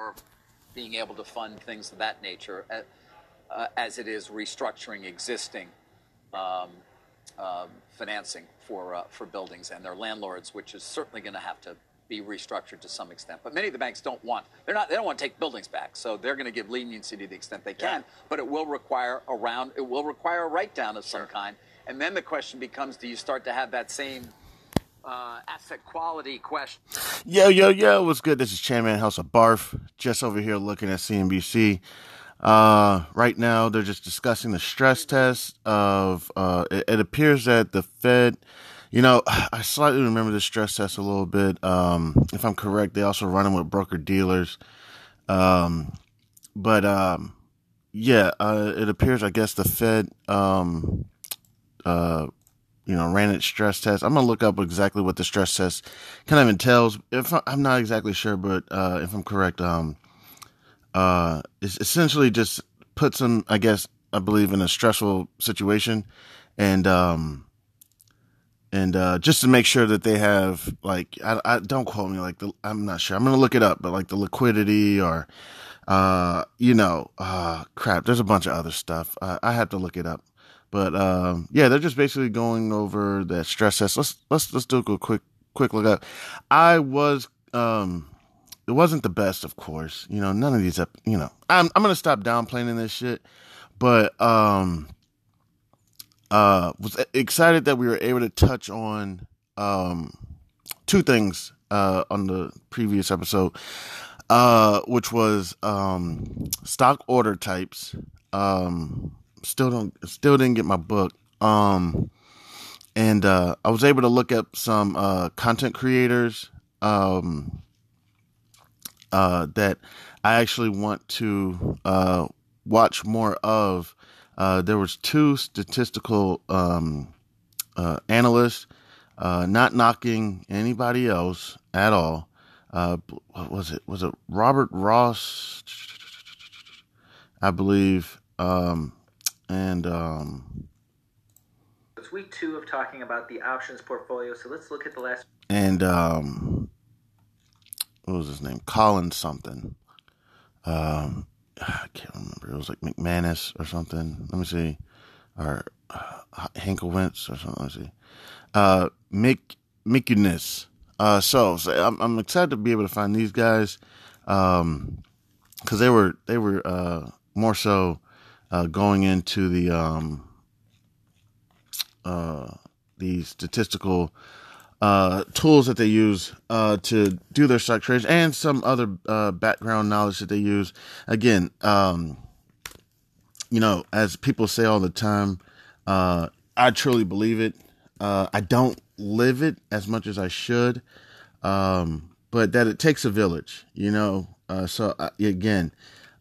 or being able to fund things of that nature, uh, uh, as it is restructuring existing um, um, financing for uh, for buildings and their landlords, which is certainly going to have to be restructured to some extent. But many of the banks don't want they're not they don't want to take buildings back, so they're going to give leniency to the extent they can. Yeah. But it will require a round it will require a write down of some kind. And then the question becomes: Do you start to have that same uh, asset quality question. Yo, yo, yo, what's good? This is Chairman House of Barf, just over here looking at CNBC. Uh, right now, they're just discussing the stress test of, uh, it, it, appears that the Fed, you know, I slightly remember the stress test a little bit. Um, if I'm correct, they also run them with broker dealers. Um, but, um, yeah, uh, it appears, I guess the Fed, um, uh, you know, ran its stress test. I'm gonna look up exactly what the stress test kind of entails. If I, am not exactly sure, but uh, if I'm correct, um, uh, it's essentially just puts them, I guess, I believe, in a stressful situation, and um, and uh, just to make sure that they have like, I, I don't quote me, like the, I'm not sure. I'm gonna look it up, but like the liquidity or, uh, you know, uh, crap. There's a bunch of other stuff. I have to look it up. But um, yeah, they're just basically going over that stress test. Let's let's let's do a quick quick look up. I was um, it wasn't the best, of course. You know, none of these. up. You know, I'm I'm gonna stop downplaying this shit, but um, uh, was excited that we were able to touch on um two things uh on the previous episode uh which was um stock order types um still don't still didn't get my book. Um, and uh, I was able to look up some uh, content creators um, uh, that I actually want to uh, watch more of. Uh, there was two statistical um, uh, analysts, not knocking anybody else at all. what was it? Was it Robert Ross? I believe. Um, and um, it's week two of talking about the options portfolio. So let's look at the last. And um, what was his name? Colin something. Um, I can't remember. It was like McManus or something. Let me see. Or uh, Hankelwentz or something. Let me see. Uh, Mick Mickiness. Uh, so, so I'm, I'm, excited to be able to find these guys, um, cause they were, they were, uh, more so, uh, going into the um, uh, the statistical uh, tools that they use uh, to do their stock trades and some other uh, background knowledge that they use. Again, um, you know, as people say all the time, uh, I truly believe it. I don't live it as much as I should, um, but that it takes a village, you know. so again,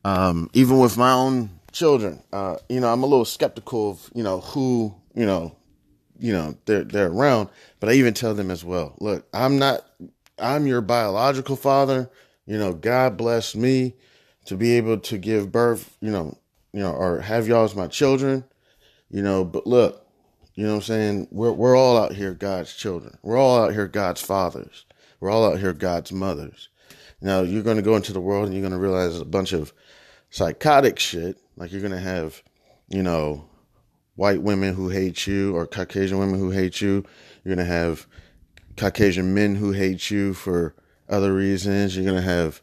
um, even with my own children. Uh, you know, I'm a little skeptical of, you know, who, you know, you know, they're they're around, but I even tell them as well, look, I'm not I'm your biological father. You know, God bless me to be able to give birth, you know, you know, or have y'all as my children, you know, but look, you know what I'm saying? We're we're all out here God's children. We're all out here God's fathers. We're all out here God's mothers. Now you're gonna go into the world and you're gonna realize a bunch of psychotic shit like you're gonna have, you know, white women who hate you or Caucasian women who hate you. You're gonna have Caucasian men who hate you for other reasons. You're gonna have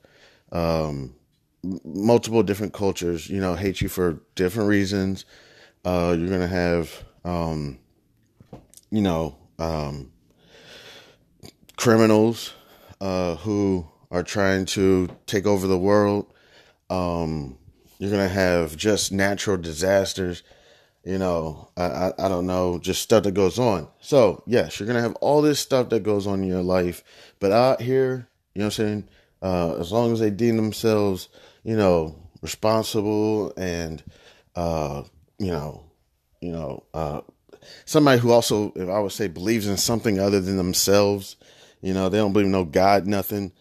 um, multiple different cultures, you know, hate you for different reasons. Uh, you're gonna have, um, you know, um, criminals uh, who are trying to take over the world. Um, you're gonna have just natural disasters. You know, I, I, I don't know, just stuff that goes on. So yes, you're gonna have all this stuff that goes on in your life, but out here, you know what I'm saying? Uh, as long as they deem themselves, you know, responsible and, uh, you know, you know, uh, somebody who also, if I would say, believes in something other than themselves. You know, they don't believe no God, nothing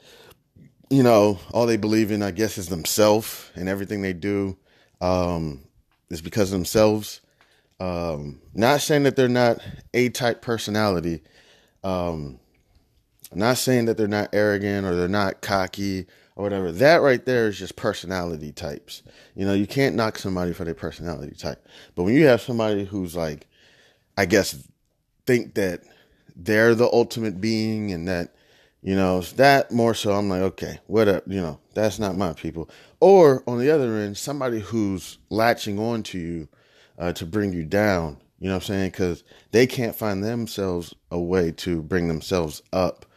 you know, all they believe in, I guess, is themselves and everything they do um, is because of themselves. Um, not saying that they're not a type personality. Um, not saying that they're not arrogant or they're not cocky or whatever. That right there is just personality types. You know, you can't knock somebody for their personality type. But when you have somebody who's like, I guess, think that they're the ultimate being and that, you know, that more so, I'm like, okay, whatever, you know, that's not my people. Or on the other end, somebody who's latching on to you uh, to bring you down. You know what I'm saying? Because they can't find themselves a way to bring themselves up.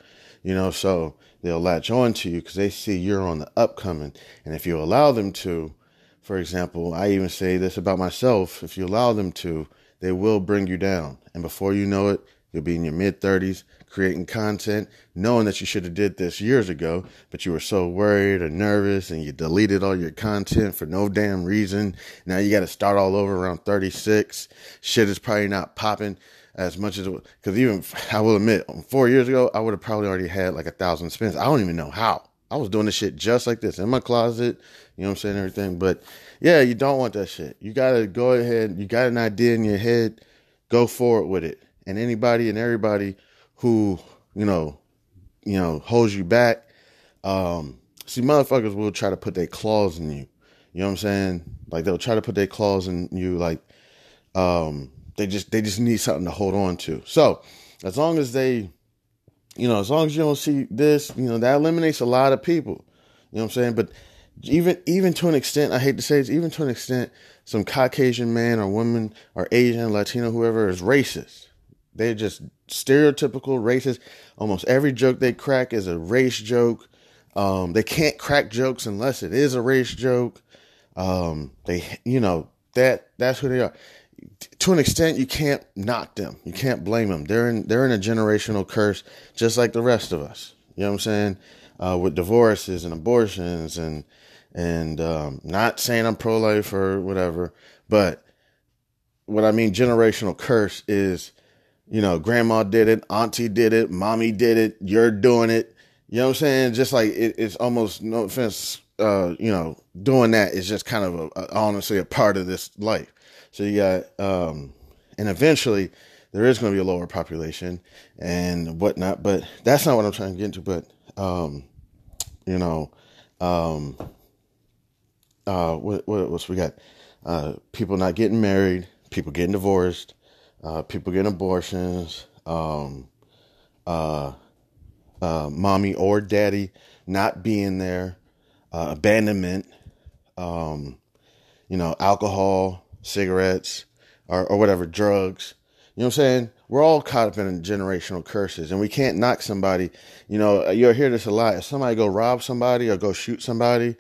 You know, so they'll latch on to you because they see you're on the upcoming. And if you allow them to, for example, I even say this about myself if you allow them to, they will bring you down. And before you know it, you'll be in your mid 30s creating content, knowing that you should have did this years ago, but you were so worried or nervous and you deleted all your content for no damn reason. Now you got to start all over around 36. Shit is probably not popping as much as because even I will admit, four years ago, I would have probably already had like a thousand spins. I don't even know how. I was doing this shit just like this in my closet, you know what I'm saying, everything. But yeah, you don't want that shit. You gotta go ahead, you got an idea in your head, go forward with it. And anybody and everybody who, you know, you know, holds you back, um, see motherfuckers will try to put their claws in you. You know what I'm saying? Like they'll try to put their claws in you like um they just they just need something to hold on to. So as long as they, you know, as long as you don't see this, you know, that eliminates a lot of people. You know what I'm saying? But even even to an extent, I hate to say this, even to an extent, some Caucasian man or woman or Asian, Latino, whoever is racist. They're just stereotypical racist. Almost every joke they crack is a race joke. Um, they can't crack jokes unless it is a race joke. Um, they, you know, that that's who they are to an extent, you can't knock them. You can't blame them. They're in they're in a generational curse, just like the rest of us. You know what I'm saying? Uh, with divorces and abortions and and um, not saying I'm pro life or whatever, but what I mean generational curse is, you know, grandma did it, auntie did it, mommy did it, you're doing it. You know what I'm saying? Just like it, it's almost no offense, uh, you know, doing that is just kind of a, a, honestly a part of this life. So you got, um, and eventually there is going to be a lower population and whatnot, but that's not what I'm trying to get into. But, um, you know, um, uh, what, what else we got? Uh, people not getting married, people getting divorced, uh, people getting abortions, um, uh, uh, mommy or daddy not being there, uh, abandonment, um, you know, alcohol, cigarettes, or, or whatever, drugs. You know what I'm saying? We're all caught up in generational curses and we can't knock somebody. You know, you'll hear this a lot. If somebody go rob somebody or go shoot somebody,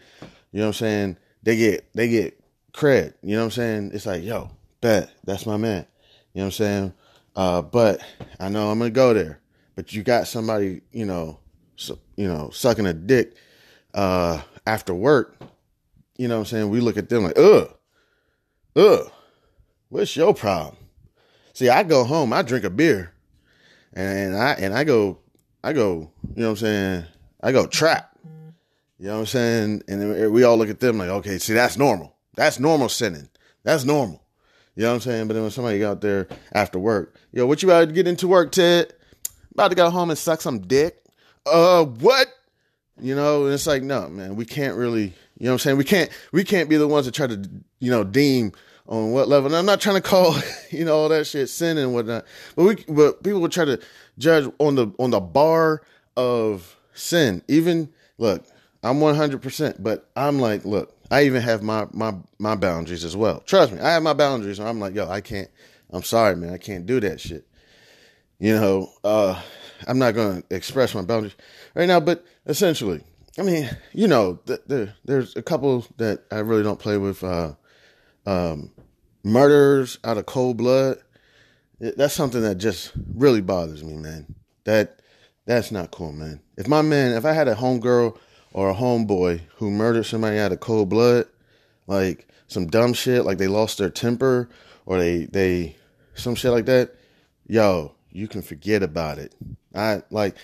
you know what I'm saying? They get, they get cred. You know what I'm saying? It's like, yo, bet, that's my man. You know what I'm saying? Uh, but I know I'm to go there. But you got somebody, you know, so, you know, sucking a dick, uh, after work. You know what I'm saying? We look at them like, ugh, ugh, what's your problem? See, I go home, I drink a beer, and I and I go, I go, you know what I'm saying? I go trap. You know what I'm saying? And we all look at them like, okay, see, that's normal. That's normal sinning. That's normal. You know what I'm saying? But then when somebody out there after work, yo, what you about to get into work, Ted? About to go home and suck some dick? Uh, what? You know, and it's like, no, man, we can't really, you know what I'm saying? We can't, we can't be the ones that try to, you know, deem on what level. And I'm not trying to call, you know, all that shit sin and whatnot, but we, but people will try to judge on the, on the bar of sin. Even, look, I'm 100%, but I'm like, look, I even have my, my, my boundaries as well. Trust me, I have my boundaries. I'm like, yo, I can't, I'm sorry, man, I can't do that shit. You know, uh, I'm not to express my boundaries right now, but essentially, I mean, you know, the, the, there's a couple that I really don't play with. Uh, um, murders out of cold blood. That's something that just really bothers me, man. That that's not cool, man. If my man, if I had a homegirl or a homeboy who murdered somebody out of cold blood, like some dumb shit, like they lost their temper or they they some shit like that, yo, you can forget about it. I like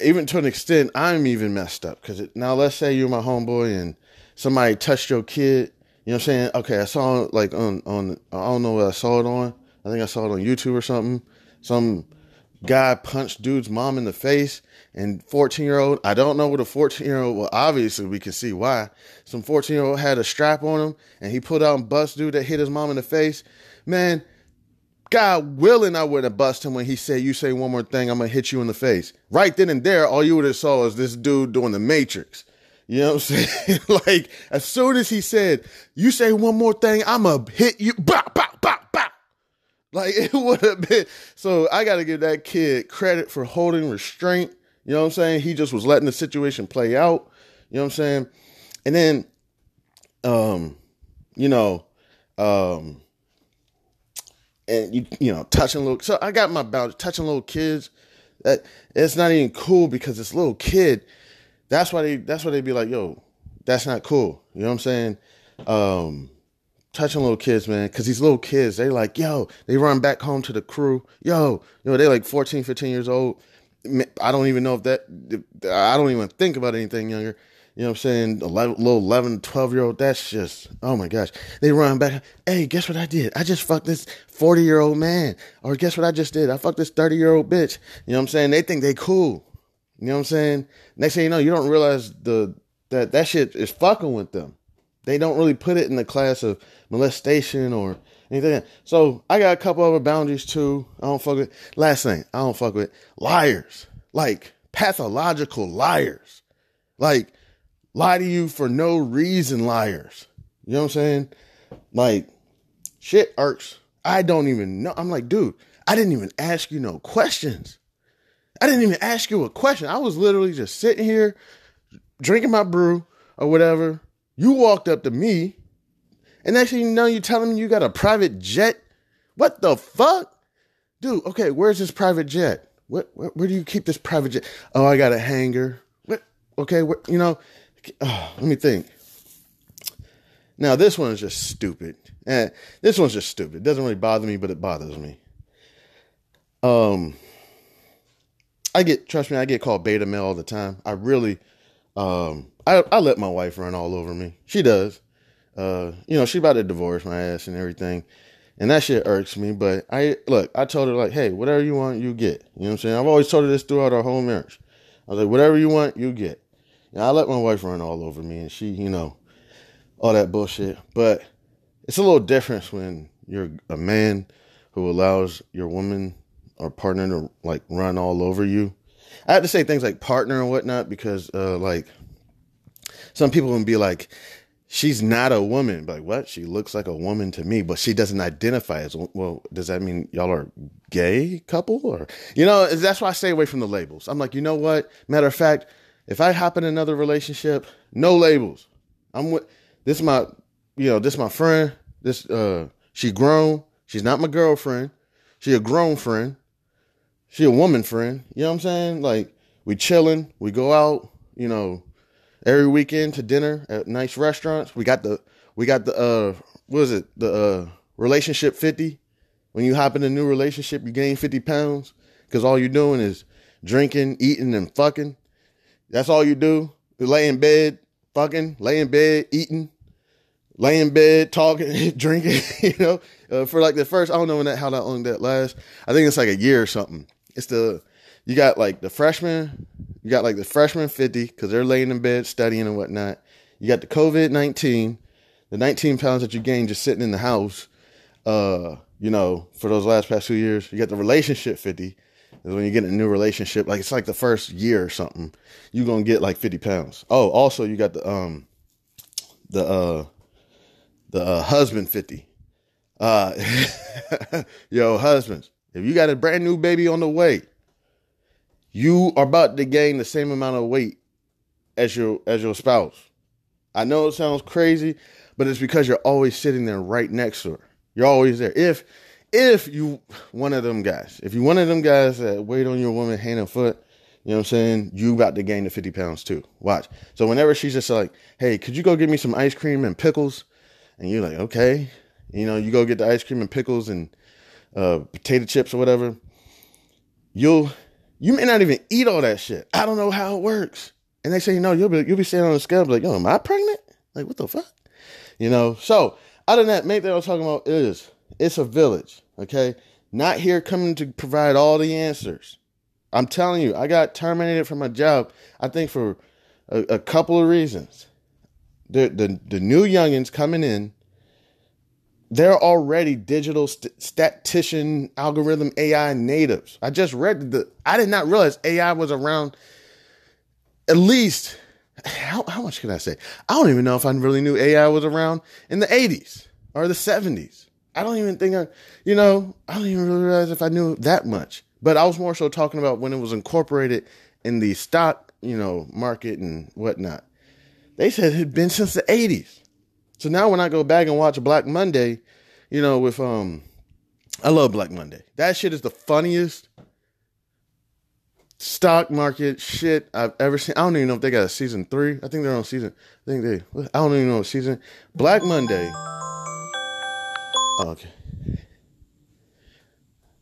even to an extent, I'm even messed up because now let's say you're my homeboy and somebody touched your kid. You know what I'm saying? Okay, I saw like on on I don't know what I saw it on. I think I saw it on YouTube or something. Some guy punched dude's mom in the face and 14 year old i don't know what a 14 year old well obviously we can see why. Some 14 year old had a strap on him and he pulled out and bust dude that hit his mom in the face. Man god willing i wouldn't have bust him when he said you say one more thing i'm gonna hit you in the face. Right then and there all you would have saw was this dude doing the matrix. You know what i'm saying? Like as soon as he said you say one more thing i'm gonna hit you bah, bah, bah, bah. Like it would have been. So I got to give that kid credit for holding restraint. You know what I'm saying? He just was letting the situation play out. You know what I'm saying? And then, um, you know, um, and you you know touching little. So I got my boundary touching little kids. That it's not even cool because it's little kid. That's why they. That's why they be like, yo, that's not cool. You know what I'm saying? Um, touching little kids, man, because these little kids, they like, yo, they run back home to the crew. Yo, you know, they like 14, 15 years old. I don't even know if that, I don't even think about anything younger. You know what I'm saying? 11, little 11, 12 year old, that's just, oh my gosh. They run back. Hey, guess what I did? I just fucked this 40 year old man. Or guess what I just did? I fucked this 30 year old bitch. You know what I'm saying? They think they cool. You know what I'm saying? Next thing you know, you don't realize the, that that shit is fucking with them. They don't really put it in the class of molestation or anything. So I got a couple other boundaries too. I don't fuck with. Last thing, I don't fuck with liars, like pathological liars, like lie to you for no reason liars. You know what I'm saying? Like shit irks. I don't even know. I'm like, dude, I didn't even ask you no questions. I didn't even ask you a question. I was literally just sitting here drinking my brew or whatever, you walked up to me, and actually, you know, you telling me you got a private jet. What the fuck, dude? Okay, where's this private jet? What? Where, where do you keep this private jet? Oh, I got a hangar. What? Okay, what, you know, oh, let me think. Now this one is just stupid. Eh, this one's just stupid. It doesn't really bother me, but it bothers me. Um, I get trust me, I get called beta male all the time. I really, um, I, I let my wife run all over me. She does. Uh, you know, she about to divorce my ass and everything. And that shit irks me. But I look, I told her like, hey, whatever you want, you get. You know what I'm saying? I've always told her this throughout our whole marriage. I was like, whatever you want, you get. And I let my wife run all over me and she, you know, all that bullshit. But it's a little different when you're a man who allows your woman or partner to like run all over you. I have to say things like partner and whatnot because uh like some people would be like, she's not a woman. Like, what? She looks like a woman to me, but she doesn't identify as well. Does that mean y'all are gay couple or, you know, that's why I stay away from the labels. I'm like, you know what? Matter of fact, if I hop in another relationship, no labels. I'm with, this is my, you know, this is my friend. This, uh, she grown. She's not my girlfriend. She a grown friend. She a woman friend. You know what I'm saying? Like, we chilling. We go out, you know, every weekend to dinner at nice restaurants. We got the we got the uh what is it the uh relationship fifty. When you hop in a new relationship, you gain fifty pounds because all you're doing is drinking, eating, and fucking. That's all you do. You lay in bed, fucking, lay in bed, eating, lay in bed, talking, drinking. You know, uh, for like the first, I don't know when that how long that lasts. I think it's like a year or something. It's the you got like the freshman, you got like the freshman 50 because they're laying in bed studying and whatnot. You got the COVID 19, the 19 pounds that you gained just sitting in the house, uh, you know, for those last past two years. You got the relationship 50 is when you get a new relationship. Like it's like the first year or something, you're going to get like 50 pounds. Oh, also you got the, um, the, uh, the uh, husband 50. Uh, yo, husbands, if you got a brand new baby on the way, you are about to gain the same amount of weight as your as your spouse. I know it sounds crazy, but it's because you're always sitting there right next to her. You're always there. If if you one of them guys, if you one of them guys that wait on your woman hand and foot, you know what I'm saying? You about to gain the 50 pounds too. Watch. So whenever she's just like, hey, could you go get me some ice cream and pickles? And you're like, okay. You know, you go get the ice cream and pickles and uh, potato chips or whatever. You'll you may not even eat all that shit. I don't know how it works. And they say, you know, you'll be you'll be standing on the scale, like, yo, am I pregnant? Like, what the fuck? You know. So other than that, main thing I was talking about is it's a village. Okay, not here coming to provide all the answers. I'm telling you, I got terminated from my job. I think for a, a couple of reasons. The, the the new youngins coming in, they're already digital st- statistician algorithm AI natives. I just read the. I did not realize AI was around. At least, how how much can I say? I don't even know if I really knew AI was around in the 80s or the 70s. I don't even think I, you know, I don't even realize if I knew that much. But I was more so talking about when it was incorporated in the stock, you know, market and whatnot. They said it had been since the 80s. So now when I go back and watch Black Monday, you know, with um I love Black Monday. That shit is the funniest stock market shit I've ever seen. I don't even know if they got a season three. I think they're on season. I think they. I don't even know season. Black Monday. Oh, okay.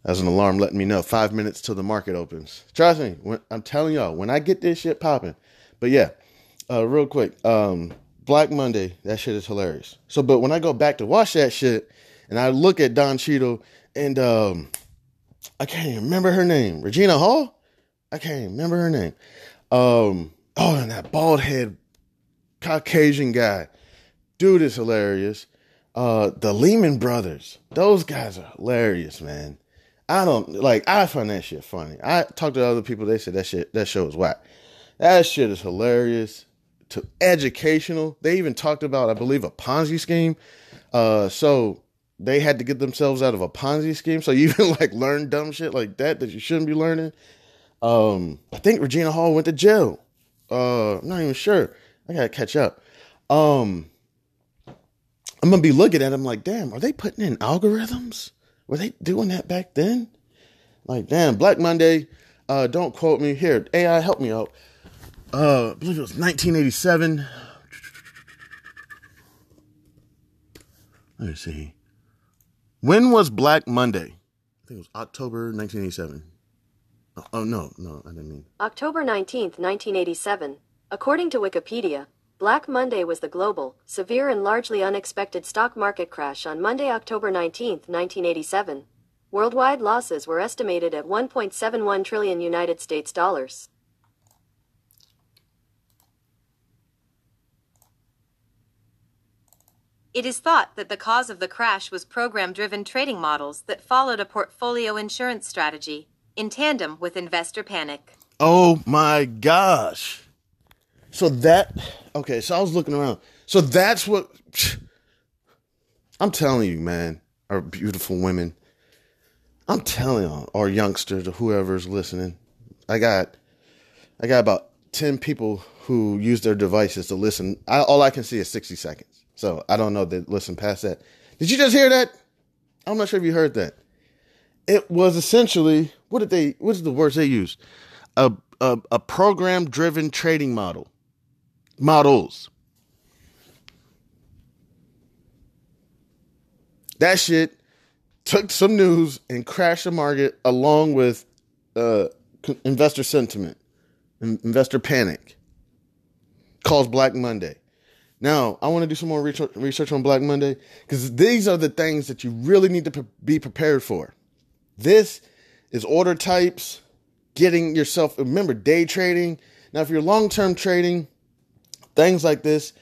That's an alarm letting me know five minutes till the market opens. Trust me, when, I'm telling y'all, when I get this shit popping. But yeah, uh, real quick, um, Black Monday, that shit is hilarious. So, but when I go back to watch that shit, and I look at Don Cheadle and um, I can't even remember her name, Regina Hall. I can't even remember her name. Um, oh, and that bald head Caucasian guy, dude is hilarious. Uh, the Lehman Brothers, those guys are hilarious, man. I don't like. I find that shit funny. I talked to other people. They said that shit. That show is whack. That shit is hilarious. To educational. They even talked about, I believe, a Ponzi scheme. Uh, so they had to get themselves out of a Ponzi scheme. So you even like learn dumb shit like that that you shouldn't be learning. Um, I think Regina Hall went to jail. Uh, I'm not even sure. I gotta catch up. Um, I'm gonna be looking at them like, damn, are they putting in algorithms? Were they doing that back then? Like, damn, Black Monday. Uh, don't quote me here. AI, help me out. Uh, I believe it was 1987. Let me see. When was Black Monday? I think it was October 1987. Oh, oh no, no, I didn't mean. October 19th, 1987. According to Wikipedia, Black Monday was the global, severe and largely unexpected stock market crash on Monday, October 19, 1987. Worldwide losses were estimated at 1.71 trillion United States dollars. It is thought that the cause of the crash was program driven trading models that followed a portfolio insurance strategy, in tandem with investor panic. Oh my gosh. So that okay, so I was looking around. So that's what I'm telling you, man, our beautiful women. I'm telling you, our youngsters or whoever's listening. I got I got about 10 people who use their devices to listen. I, all I can see is 60 seconds. So I don't know that listen past that. Did you just hear that? I'm not sure if you heard that. It was essentially what did they what's the words they used? A a, a program driven trading model models. That shit took some news and crashed the market along with uh, investor sentiment, investor panic. Caused Black Monday. Now, I want to do some more research on Black Monday because these are the things that you really need to be prepared for. This is order types, getting yourself, remember, day trading. Now, if you're long term trading, things like this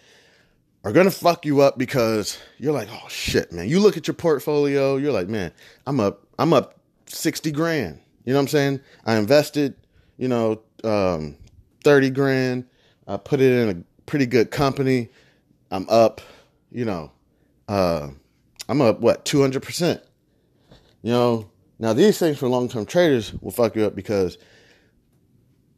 are going to fuck you up because you're like, oh shit, man. You look at your portfolio, you're like, man, I'm up, I'm up 60 grand. You know what I'm saying? I invested, you know, um, 30 grand. I put it in a pretty good company. I'm up, you know, uh, I'm up what 200%. You know, now these things for long-term traders will fuck you up because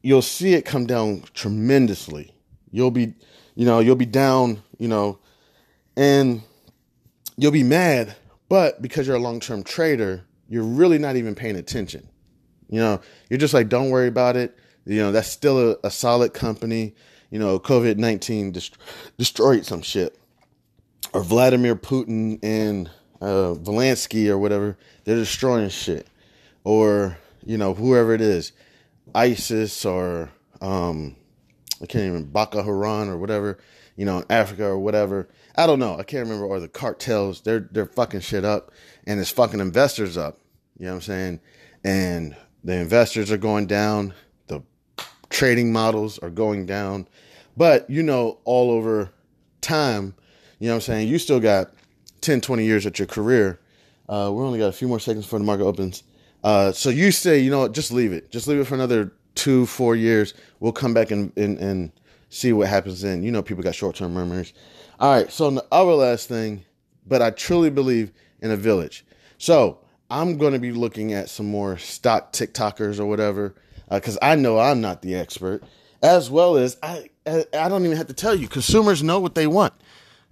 you'll see it come down tremendously You'll be, you know, you'll be down, you know, and you'll be mad, but because you're a long term trader, you're really not even paying attention. You know, you're just like, don't worry about it. You know, that's still a, a solid company. You know, COVID 19 dest- destroyed some shit. Or Vladimir Putin and uh, Zelensky or whatever, they're destroying shit. Or, you know, whoever it is, ISIS or um, I can't even Boko Haram or whatever, you know, Africa or whatever. I don't know. I can't remember. Or the cartels, they're they're fucking shit up, and it's fucking investors up. You know what I'm saying? And the investors are going down, trading models are going down. But, you know, all over time, you know what I'm saying? You still got 10, 20 years at your career. Uh, we only got a few more seconds before the market opens. Uh, so you say, you know what, just leave it. Just leave it for another two, four years. We'll come back and, and, and see what happens then. You know, people got short term memories. All right. So, the other last thing, but I truly believe in a village. So, I'm going to be looking at some more stock TikTokers or whatever, because uh, I know I'm not the expert, as well as I, I don't even have to tell you. Consumers know what they want.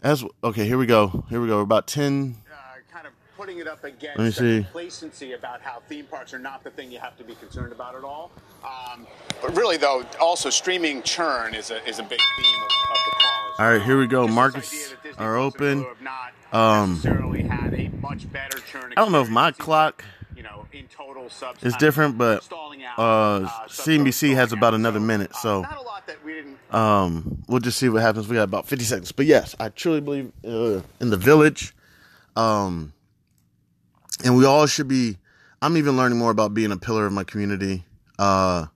As okay, here we go. Here we go. We're about ten. Uh, kind of putting it up against Let me see. complacency about how theme parks are not the thing you have to be concerned about at all. Um, but really, though, also streaming churn is a is a big theme of, of the call. All right, here we go. Markets idea that Disney are open. Have not Um, had a much better churn I don't know if my clock you know, in total subs of different, but uh, CNBC has about out. another minute, uh, so not a lot that we didn't um, we'll just see what happens. We got about 50 seconds. But yes, I truly believe uh, in the village. Um, and we all should be, I'm even learning more about being a pillar of my community. Uh,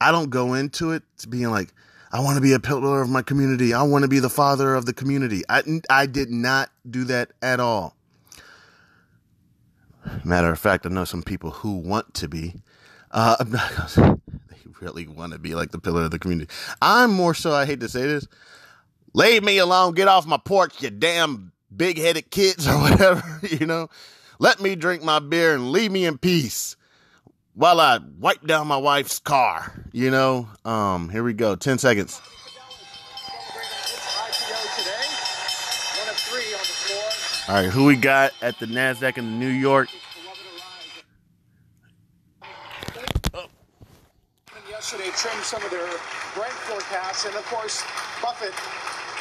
I don't go into it to being like, I want to be a pillar of my community. I want to be the father of the community. I, I did not do that at all. Matter of fact, I know some people who want to be. Uh, they really want to be like the pillar of the community. I'm more so, I hate to say this, leave me alone, get off my porch, you damn big headed kids or whatever, you know. Let me drink my beer and leave me in peace while I wipe down my wife's car, you know. Um, here we go, 10 seconds. All right, who we got at the NASDAQ in New York? yesterday trimmed some of their Brent forecasts, and of course, Buffett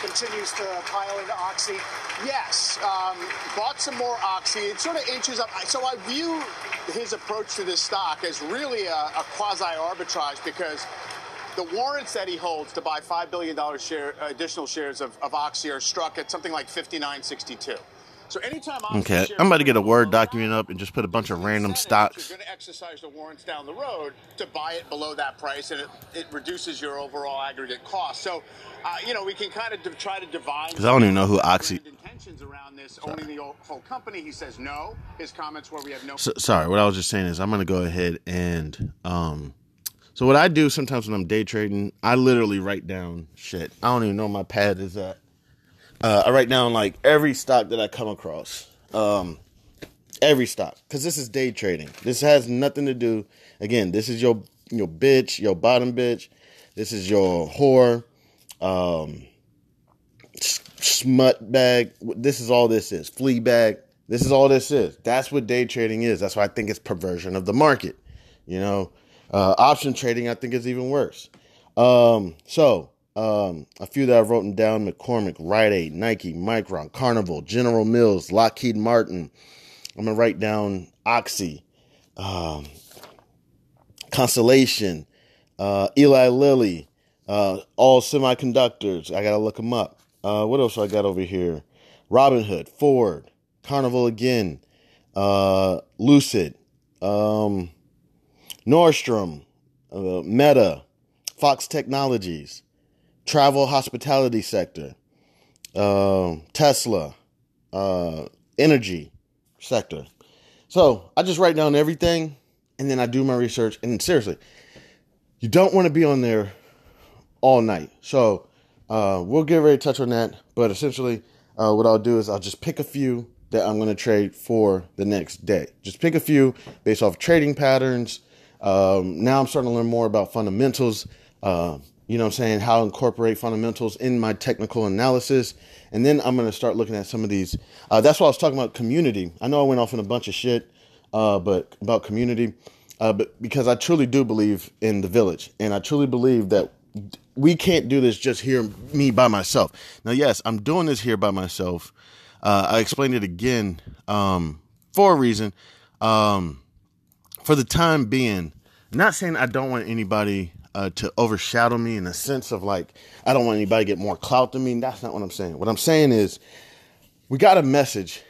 continues to pile into Oxy. Yes, um, bought some more Oxy. It sort of inches up. So I view his approach to this stock as really a, a quasi arbitrage because the warrants that he holds to buy $5 billion share, additional shares of, of Oxy are struck at something like 59.62. So anytime Oxy Okay, I'm about to get a Word document up and just put a bunch of random stocks. You're going to exercise the warrants down the road to buy it below that price, and it, it reduces your overall aggregate cost. So, uh, you know, we can kind of de- try to divide. Because I don't even know who Oxy- intentions around this owning the whole- company. He says no. His comments where we have no. So, sorry, what I was just saying is I'm gonna go ahead and um. So what I do sometimes when I'm day trading, I literally write down shit. I don't even know my pad is at. Uh, I write down like every stock that I come across. Um, every stock because this is day trading. This has nothing to do. Again, this is your your bitch, your bottom bitch. This is your whore, um, smut bag. This is all this is. Flea bag. This is all this is. That's what day trading is. That's why I think it's perversion of the market. You know, uh, option trading I think is even worse. Um, so um, a few that I've written down: McCormick, Rite Aid, Nike, Micron, Carnival, General Mills, Lockheed Martin. I'm gonna write down Oxy, um, Constellation, uh, Eli Lilly, uh, all semiconductors. I gotta look them up. Uh, what else I got over here? Robinhood, Ford, Carnival again, uh, Lucid, um, Nordstrom, uh, Meta, Fox Technologies, travel hospitality sector, um, Tesla, uh, energy sector. So I just write down everything and then I do my research. And seriously, you don't want to be on there all night. So uh, we'll get ready to touch on that. But essentially, uh, what I'll do is I'll just pick a few that I'm going to trade for the next day. Just pick a few based off trading patterns. Um, now I'm starting to learn more about fundamentals. Uh, you know what I'm saying? How to incorporate fundamentals in my technical analysis. And then I'm going to start looking at some of these. Uh, that's why I was talking about community. I know I went off on a bunch of shit, uh, but about community. Uh, but because I truly do believe in the village. And I truly believe that we can't do this just here, me by myself. Now, yes, I'm doing this here by myself. Uh, I explained it again um, for a reason. Um, for the time being, not saying I don't want anybody uh, to overshadow me in a sense of like, I don't want anybody to get more clout than me. That's not what I'm saying. What I'm saying is, we got a message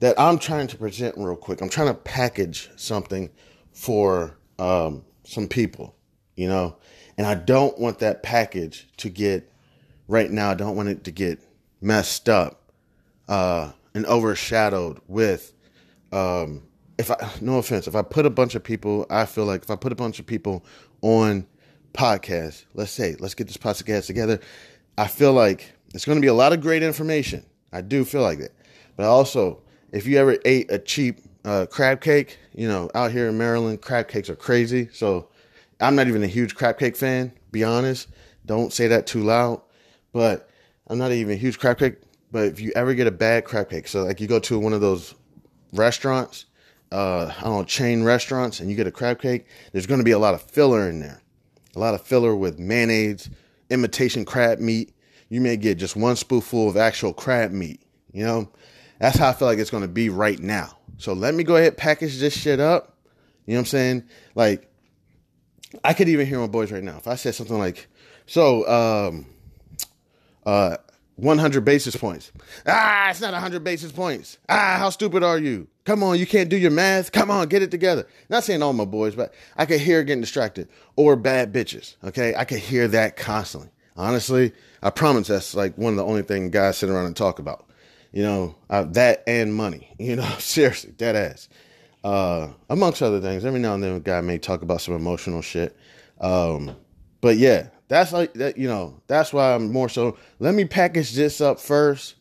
that I'm trying to present real quick. I'm trying to package something for um, some people, you know, and I don't want that package to get right now. I don't want it to get messed up uh, and overshadowed with. Um, if I no offense, if I put a bunch of people, I feel like if I put a bunch of people on podcast, let's say, let's get this podcast together. I feel like it's going to be a lot of great information. I do feel like that. But also, if you ever ate a cheap uh, crab cake, you know, out here in Maryland, crab cakes are crazy. So I'm not even a huge crab cake fan, be honest. Don't say that too loud. But I'm not even a huge crab cake. But if you ever get a bad crab cake, so like you go to one of those restaurants, uh, I don't know, chain restaurants, and you get a crab cake, there's going to be a lot of filler in there. A lot of filler with mayonnaise, imitation crab meat. You may get just one spoonful of actual crab meat. You know, that's how I feel like it's going to be right now. So let me go ahead package this shit up. You know what I'm saying? Like, I could even hear my boys right now. If I said something like, so, um, uh, 100 basis points. Ah, it's not 100 basis points. Ah, how stupid are you? Come on, you can't do your math. Come on, get it together. Not saying all my boys, but I could hear getting distracted or bad bitches. Okay, I could hear that constantly. Honestly, I promise that's like one of the only things guys sit around and talk about. You know, uh, that and money. You know, seriously, dead ass. Uh, amongst other things, every now and then a guy may talk about some emotional shit. Um, but yeah, that's like that. You know, that's why I'm more so. Let me package this up first.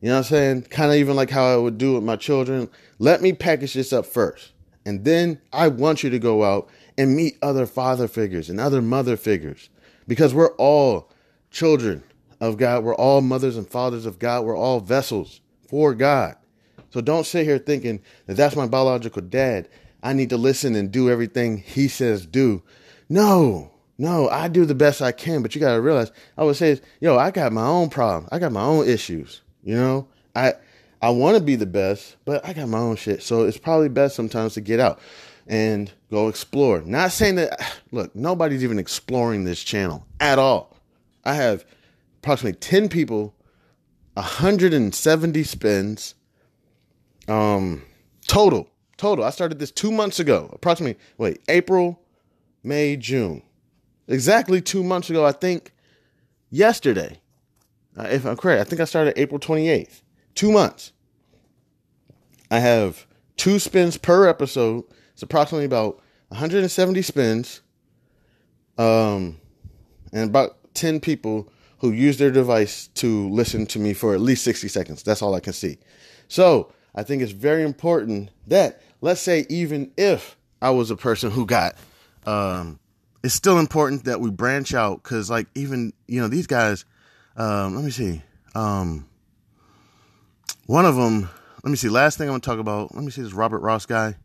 You know what I'm saying? Kind of even like how I would do with my children. Let me package this up first. And then I want you to go out and meet other father figures and other mother figures because we're all children of God. We're all mothers and fathers of God. We're all vessels for God. So don't sit here thinking that that's my biological dad. I need to listen and do everything he says do. No, no, I do the best I can, but you got to realize, I would say, yo, I got my own problems. I got my own issues. You know, I, I want to be the best, but I got my own shit. So it's probably best sometimes to get out and go explore. Not saying that, look, nobody's even exploring this channel at all. I have approximately 10 people, 170 spins, um, total, total. I started this two months ago, approximately, wait, April, May, June. Exactly two months ago, I think yesterday, uh, if I'm correct, I think I started April 28th. Two months. I have two spins per episode. It's approximately about 170 spins. Um, and about 10 people who use their device to listen to me for at least 60 seconds. That's all I can see. So I think it's very important that, let's say, even if I was a person who got, um, it's still important that we branch out because, like, even, you know, these guys, um, let me see. Um, one of them, let me see. Last thing I'm gonna talk about. Let me see this Robert Ross guy.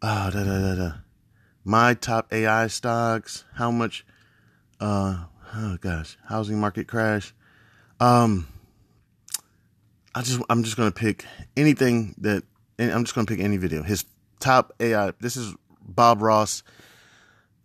Ah, uh, da da da da. My top AI stocks. How much? Uh, oh gosh, housing market crash. Um, I just I'm just gonna pick anything that I'm just gonna pick any video. His top AI. This is Bob Ross.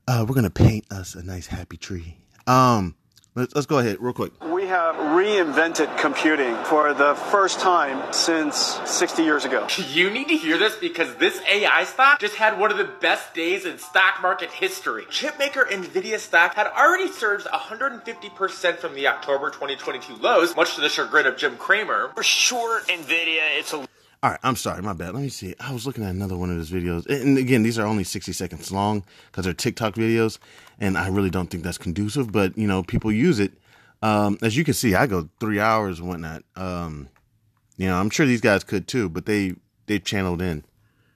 Uh, we're gonna paint us a nice happy tree. Um, let's let's go ahead real quick. We have reinvented computing for the first time since 60 years ago. You need to hear this because this AI stock just had one of the best days in stock market history. Chipmaker Nvidia stock had already surged 150% from the October 2022 lows, much to the chagrin of Jim Cramer. For sure, Nvidia, it's a all right, I'm sorry, my bad. Let me see. I was looking at another one of his videos. And again, these are only 60 seconds long because they're TikTok videos. And I really don't think that's conducive, but you know, people use it. Um, as you can see, I go three hours and whatnot. Um, you know, I'm sure these guys could too, but they, they channeled in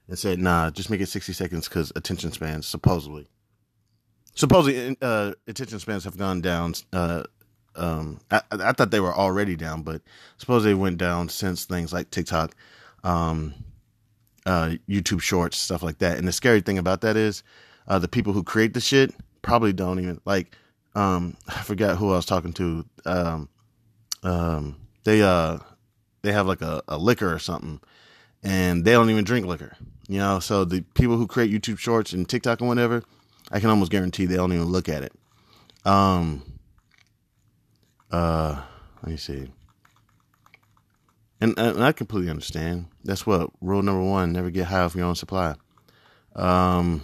and said, nah, just make it 60 seconds because attention spans, supposedly. Supposedly, uh, attention spans have gone down. Uh, um, I, I thought they were already down, but suppose they went down since things like TikTok um, uh, YouTube Shorts, stuff like that. And the scary thing about that is, uh, the people who create the shit probably don't even like. Um, I forgot who I was talking to. Um, um, they uh, they have like a, a liquor or something, and they don't even drink liquor. You know, so the people who create YouTube Shorts and TikTok and whatever, I can almost guarantee they don't even look at it. Um. Uh, let me see. And, and I completely understand. That's what rule number one: never get high off your own supply. Um,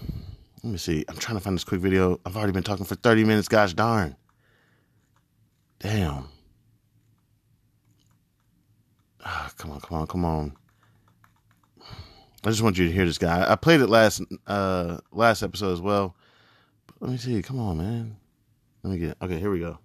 let me see. I'm trying to find this quick video. I've already been talking for 30 minutes. Gosh darn. Damn. Ah, come on, come on, come on. I just want you to hear this guy. I played it last uh last episode as well. But let me see. Come on, man. Let me get. Okay, here we go.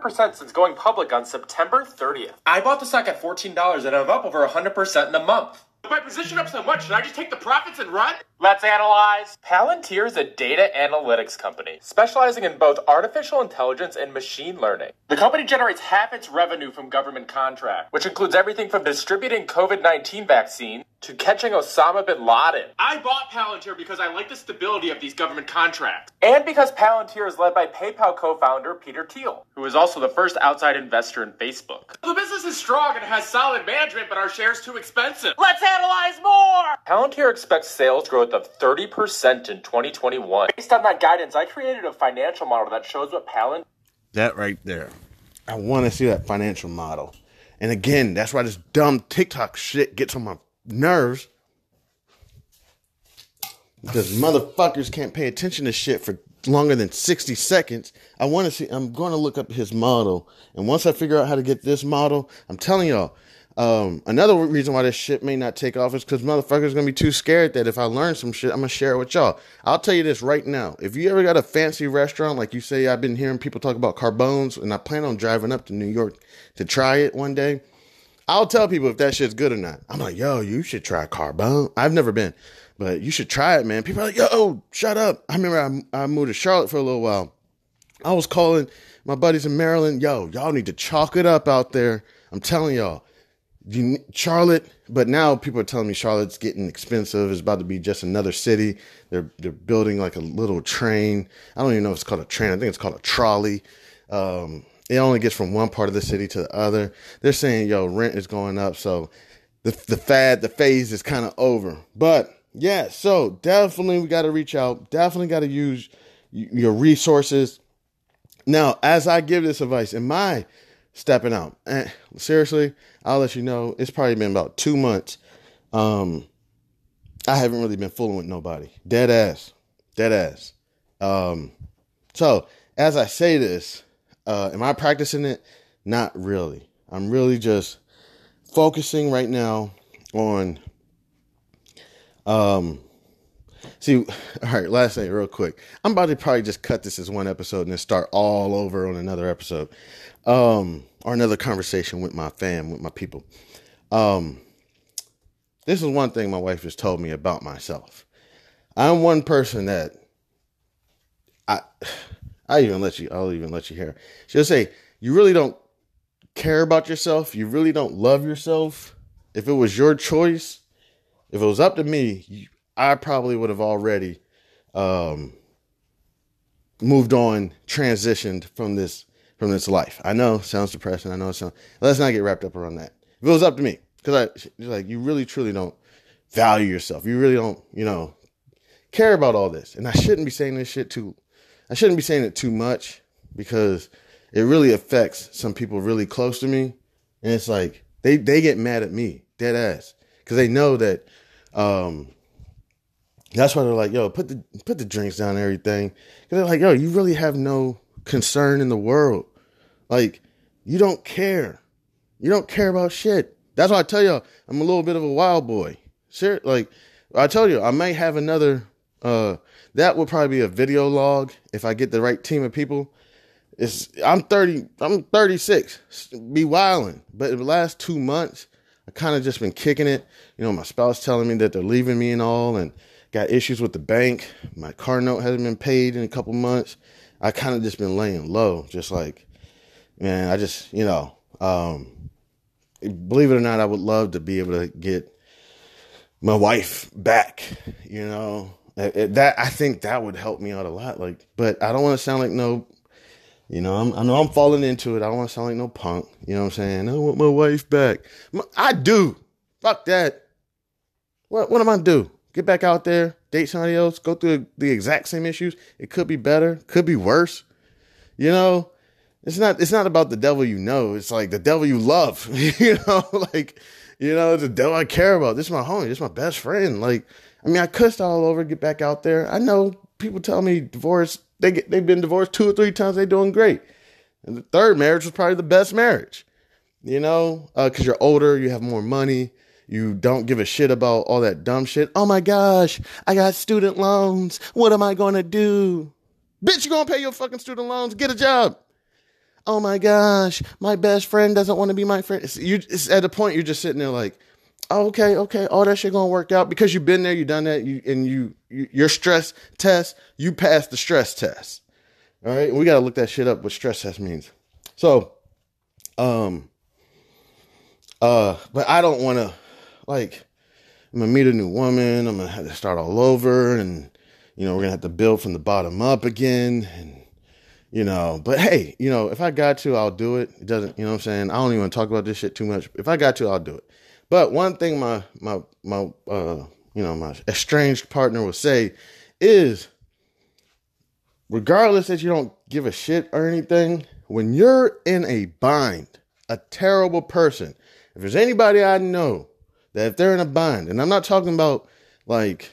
Percent since going public on September 30th. I bought the stock at $14 and I'm up over 100% in a month. With my position up so much, should I just take the profits and run? Let's analyze. Palantir is a data analytics company specializing in both artificial intelligence and machine learning. The company generates half its revenue from government contracts, which includes everything from distributing COVID 19 vaccine to catching Osama bin Laden. I bought Palantir because I like the stability of these government contracts. And because Palantir is led by PayPal co founder Peter Thiel, who is also the first outside investor in Facebook. The business is strong and has solid management, but our shares too expensive. Let's analyze more! Palantir expects sales growth of 30% in 2021. Based on that guidance, I created a financial model that shows what Palantir That right there. I want to see that financial model. And again, that's why this dumb TikTok shit gets on my nerves. Because motherfuckers can't pay attention to shit for longer than 60 seconds. I want to see, I'm going to look up his model. And once I figure out how to get this model, I'm telling y'all, um, another reason why this shit may not take off is because motherfuckers gonna be too scared that if I learn some shit, I'm gonna share it with y'all. I'll tell you this right now. If you ever got a fancy restaurant, like you say, I've been hearing people talk about Carbones, and I plan on driving up to New York to try it one day. I'll tell people if that shit's good or not. I'm like, yo, you should try Carbone. I've never been, but you should try it, man. People are like, yo, shut up. I remember I, I moved to Charlotte for a little while. I was calling my buddies in Maryland, yo, y'all need to chalk it up out there. I'm telling y'all Charlotte, but now people are telling me Charlotte's getting expensive. It's about to be just another city. They're they're building like a little train. I don't even know if it's called a train. I think it's called a trolley. Um, it only gets from one part of the city to the other. They're saying, yo, rent is going up, so the the fad, the phase is kind of over. But yeah, so definitely we got to reach out. Definitely got to use your resources. Now, as I give this advice, in my stepping out. Seriously, I'll let you know. It's probably been about two months. Um, I haven't really been fooling with nobody. Dead ass, dead ass. Um, so as I say this, uh, am I practicing it? Not really. I'm really just focusing right now on. Um, see, all right. Last thing, real quick. I'm about to probably just cut this as one episode and then start all over on another episode um, or another conversation with my fam, with my people. Um, this is one thing my wife has told me about myself. I'm one person that I I even let you I'll even let you hear. She'll say, You really don't care about yourself, you really don't love yourself. If it was your choice, if it was up to me, I probably would have already um, moved on, transitioned from this from this life. I know sounds depressing. I know it sounds. Let's not get wrapped up around that. If it was up to me, because I like you really truly don't value yourself. You really don't, you know, care about all this. And I shouldn't be saying this shit too. I shouldn't be saying it too much because it really affects some people really close to me, and it's like they they get mad at me, dead ass, because they know that. um that's why they're like, yo, put the put the drinks down and everything. Cause they're like, yo, you really have no concern in the world. Like, you don't care. You don't care about shit. That's why I tell y'all, I'm a little bit of a wild boy. Sure, like I told you, I might have another uh that would probably be a video log if I get the right team of people. It's I'm 30, I'm 36. Be wilding. But the last two months, I kind of just been kicking it. You know, my spouse telling me that they're leaving me and all and got issues with the bank. My car note hasn't been paid in a couple months. I kind of just been laying low, just like, man, I just, you know, um, believe it or not, I would love to be able to get my wife back, you know, that I think that would help me out a lot. Like, but I don't want to sound like no, you know, I'm, I know I'm falling into it. I don't want to sound like no punk. You know what I'm saying? I want my wife back. I do. Fuck that. What what am I do? Get back out there, date somebody else, go through the exact same issues. It could be better, could be worse. You know, it's not it's not about the devil you know. It's like the devil you love. you know, like you know, the devil I care about. This is my homie. This is my best friend. Like, I mean, I cussed all over, get back out there. I know people tell me divorce. They get they've been divorced two or three times. They're doing great. And the third marriage was probably the best marriage. You know, because uh, you're older, you have more money, you don't give a shit about all that dumb shit. Oh my gosh, I got student loans. What am I gonna do? Bitch, you gonna pay your fucking student loans? Get a job oh my gosh, my best friend doesn't want to be my friend. It's, you, it's at a point you're just sitting there like, oh, okay, okay, all that shit gonna work out because you've been there, you've done that, you and you, you your stress test, you passed the stress test. All right, we gotta look that shit up. What stress test means. So, um, uh, but I don't want to like. I'm gonna meet a new woman. I'm gonna have to start all over, and you know we're gonna have to build from the bottom up again, and you know, but hey, you know, if I got to, I'll do it. It doesn't, you know what I'm saying? I don't even talk about this shit too much. If I got to, I'll do it. But one thing my my my uh you know, my estranged partner will say is regardless that you don't give a shit or anything, when you're in a bind, a terrible person, if there's anybody I know that if they're in a bind, and I'm not talking about like,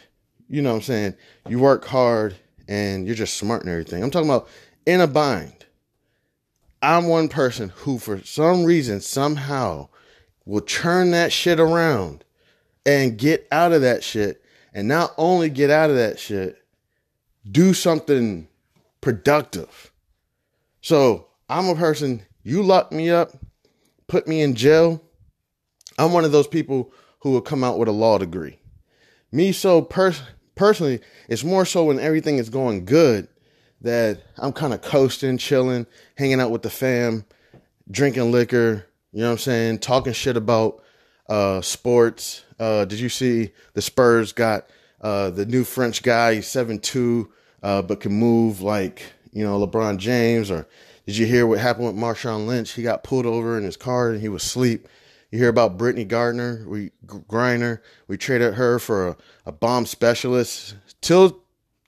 you know what I'm saying, you work hard and you're just smart and everything. I'm talking about in a bind. I'm one person who, for some reason, somehow will turn that shit around and get out of that shit. And not only get out of that shit, do something productive. So I'm a person, you lock me up, put me in jail. I'm one of those people who will come out with a law degree. Me, so pers- personally, it's more so when everything is going good that I'm kind of coasting, chilling, hanging out with the fam, drinking liquor, you know what I'm saying, talking shit about uh, sports. Uh, did you see the Spurs got uh, the new French guy, he's 7'2, uh, but can move like, you know, LeBron James? Or did you hear what happened with Marshawn Lynch? He got pulled over in his car and he was asleep. You hear about Brittney Gardner, we Griner. We traded her for a, a bomb specialist. Till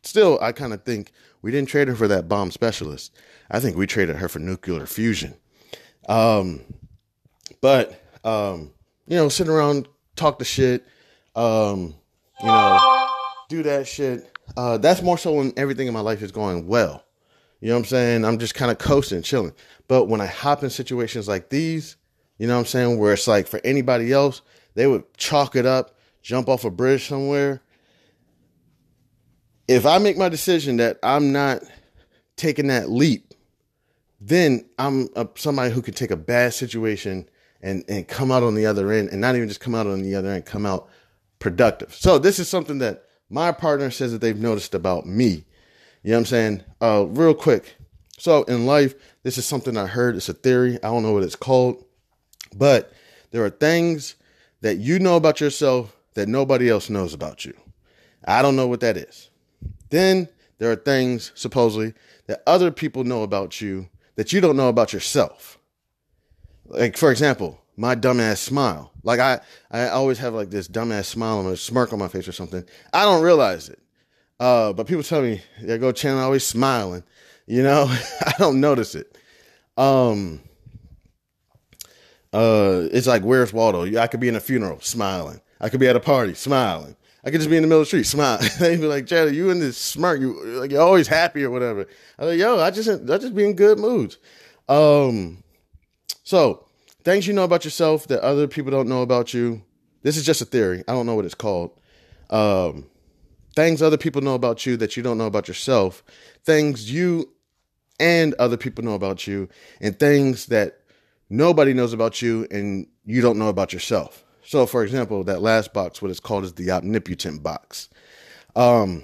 still, I kind of think we didn't trade her for that bomb specialist. I think we traded her for nuclear fusion. Um, but um, you know, sit around, talk the shit, um, you know, do that shit. Uh, that's more so when everything in my life is going well. You know what I'm saying? I'm just kind of coasting, chilling. But when I hop in situations like these, you know what I'm saying, where it's like for anybody else, they would chalk it up, jump off a bridge somewhere, if I make my decision that I'm not taking that leap, then I'm a, somebody who can take a bad situation and and come out on the other end, and not even just come out on the other end, come out productive. So this is something that my partner says that they've noticed about me. You know what I'm saying? Uh, real quick. So in life, this is something I heard. It's a theory. I don't know what it's called, but there are things that you know about yourself that nobody else knows about you. I don't know what that is. Then there are things, supposedly, that other people know about you that you don't know about yourself. Like, for example, my dumbass smile. Like I, I always have like this dumbass smile and a smirk on my face or something. I don't realize it. Uh, but people tell me, yeah, go channel always smiling. You know, I don't notice it. Um, uh, it's like, where's Waldo? I could be in a funeral smiling. I could be at a party smiling. I could just be in the middle of the street, smile. They'd be like, Chad, you in this smirk, you like you're always happy or whatever. I like, yo, I just I just be in good moods. Um, so things you know about yourself that other people don't know about you. This is just a theory. I don't know what it's called. Um, things other people know about you that you don't know about yourself. Things you and other people know about you, and things that nobody knows about you and you don't know about yourself. So, for example, that last box, what it's called is the omnipotent box. Um,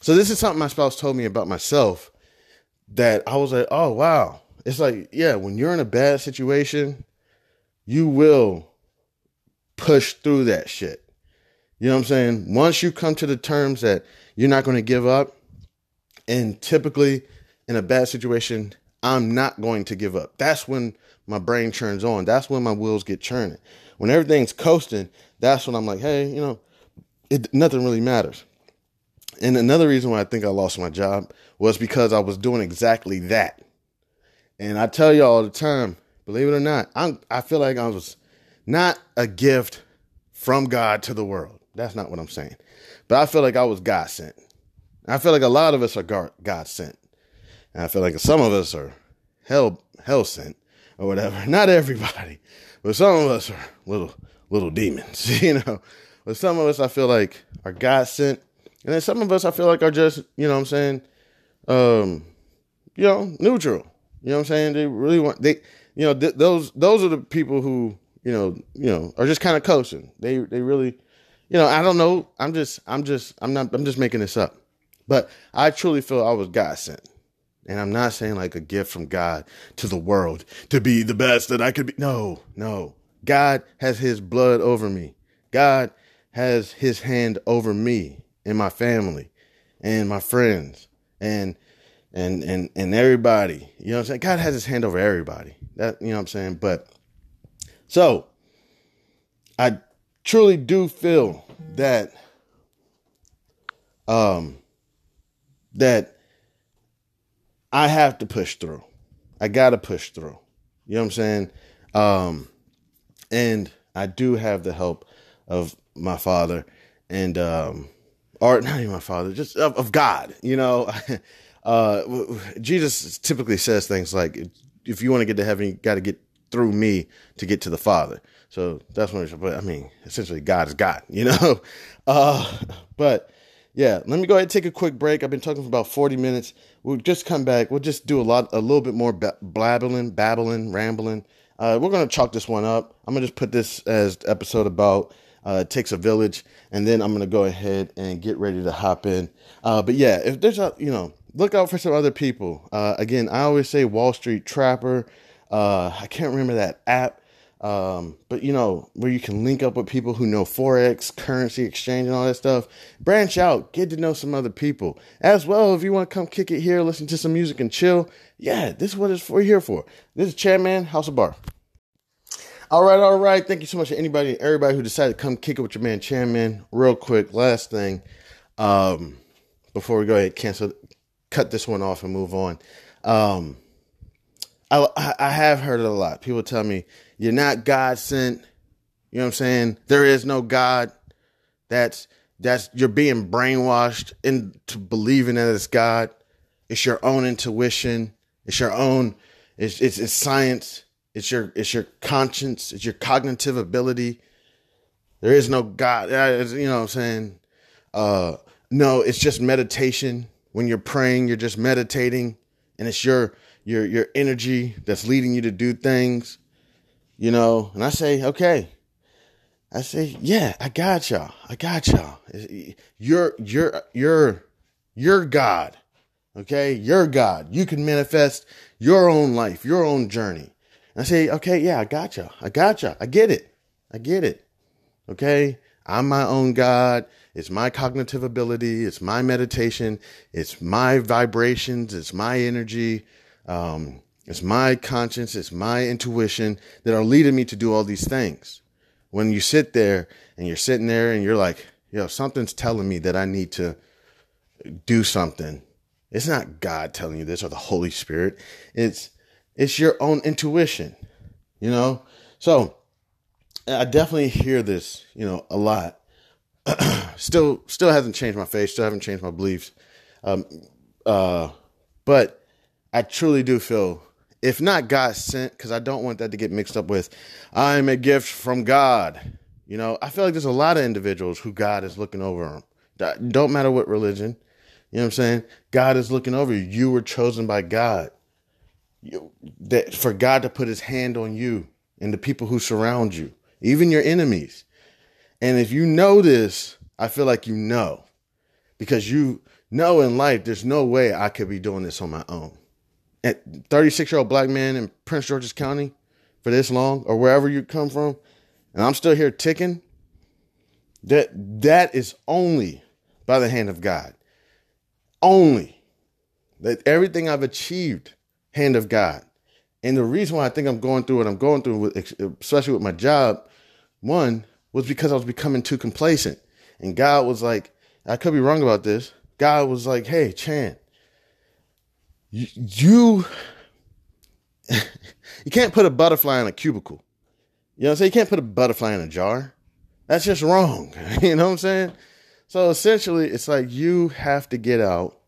so this is something my spouse told me about myself that I was like, oh wow. It's like, yeah, when you're in a bad situation, you will push through that shit. You know what I'm saying? Once you come to the terms that you're not going to give up, and typically in a bad situation, I'm not going to give up. That's when my brain turns on. That's when my wheels get churning. When everything's coasting, that's when I'm like, hey, you know, it nothing really matters. And another reason why I think I lost my job was because I was doing exactly that. And I tell you all the time, believe it or not, I'm I feel like I was not a gift from God to the world. That's not what I'm saying. But I feel like I was God sent. I feel like a lot of us are God sent. And I feel like some of us are hell hell sent or whatever. Not everybody, but some of us are little little demons, you know. But some of us I feel like are God sent. And then some of us I feel like are just, you know what I'm saying, um, you know, neutral. You know what I'm saying? They really want they you know, th- those those are the people who, you know, you know, are just kind of coasting. They they really you know, I don't know. I'm just I'm just I'm not I'm just making this up. But I truly feel I was God sent. And I'm not saying like a gift from God to the world to be the best that I could be. No, no. God has his blood over me. God has his hand over me and my family and my friends and and and and everybody. You know what I'm saying? God has his hand over everybody. That you know what I'm saying? But so I truly do feel that um that I have to push through. I got to push through. You know what I'm saying? Um, and I do have the help of my father and, um, or not even my father, just of, of God, you know, uh, Jesus typically says things like, if you want to get to heaven, you got to get through me to get to the father. So that's what, but I mean, essentially God is God, you know? Uh, but yeah, let me go ahead and take a quick break. I've been talking for about 40 minutes. We'll just come back. We'll just do a lot, a little bit more blabbling, babbling, rambling. Uh, we're going to chalk this one up. I'm going to just put this as episode about uh, takes a village, and then I'm going to go ahead and get ready to hop in. Uh, but yeah, if there's a, you know, look out for some other people. Uh, again, I always say Wall Street Trapper. Uh, I can't remember that app um, but you know, where you can link up with people who know Forex, currency exchange, and all that stuff. Branch out, get to know some other people. As well, if you want to come kick it here, listen to some music and chill, yeah, this is what it's for here for. This is Chairman House of Bar. All right, all right. Thank you so much to anybody, everybody who decided to come kick it with your man Chairman. Real quick, last thing, um, before we go ahead cancel, cut this one off and move on. Um, I, I have heard it a lot. People tell me you're not God sent. You know what I'm saying? There is no God. That's that's you're being brainwashed into believing that it's God. It's your own intuition. It's your own. It's it's, it's science. It's your it's your conscience. It's your cognitive ability. There is no God. You know what I'm saying? Uh, no, it's just meditation. When you're praying, you're just meditating, and it's your your your energy that's leading you to do things you know, and I say, okay. I say, yeah, I got y'all. I got y'all. You're, you're, you're, you're God. Okay. You're God. You can manifest your own life, your own journey. And I say, okay, yeah, I got y'all. I got y'all. I get it. I get it. Okay. I'm my own God. It's my cognitive ability. It's my meditation. It's my vibrations. It's my energy. Um, it's my conscience, it's my intuition that are leading me to do all these things. When you sit there and you're sitting there and you're like, yo, something's telling me that I need to do something. It's not God telling you this or the Holy Spirit. It's it's your own intuition, you know? So I definitely hear this, you know, a lot. still still hasn't changed my face, still haven't changed my beliefs. Um uh but I truly do feel if not God sent, because I don't want that to get mixed up with I'm a gift from God. You know, I feel like there's a lot of individuals who God is looking over them. Don't matter what religion. You know what I'm saying? God is looking over you. You were chosen by God. You, that for God to put his hand on you and the people who surround you, even your enemies. And if you know this, I feel like you know. Because you know in life, there's no way I could be doing this on my own at 36 year old black man in Prince George's County for this long or wherever you come from, and I'm still here ticking, that that is only by the hand of God. Only. That everything I've achieved, hand of God. And the reason why I think I'm going through what I'm going through, with, especially with my job, one was because I was becoming too complacent. And God was like, I could be wrong about this. God was like, hey, Chan, you you can't put a butterfly in a cubicle. You know what I'm saying? You can't put a butterfly in a jar. That's just wrong. you know what I'm saying? So essentially, it's like you have to get out.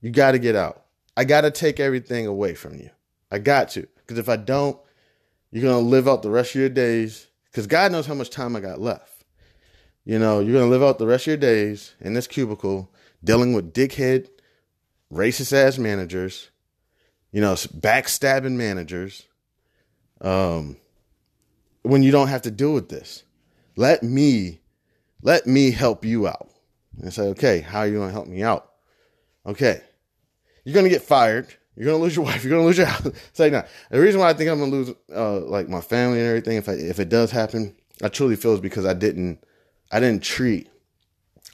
You got to get out. I got to take everything away from you. I got to. Because if I don't, you're going to live out the rest of your days. Because God knows how much time I got left. You know, you're going to live out the rest of your days in this cubicle dealing with dickhead, racist ass managers, you know, backstabbing managers. Um, when you don't have to deal with this, let me, let me help you out. And say, okay, how are you going to help me out? Okay, you're going to get fired. You're gonna lose your wife. You're gonna lose your house. Say like, The reason why I think I'm gonna lose, uh, like my family and everything, if I, if it does happen, I truly feel is because I didn't, I didn't treat.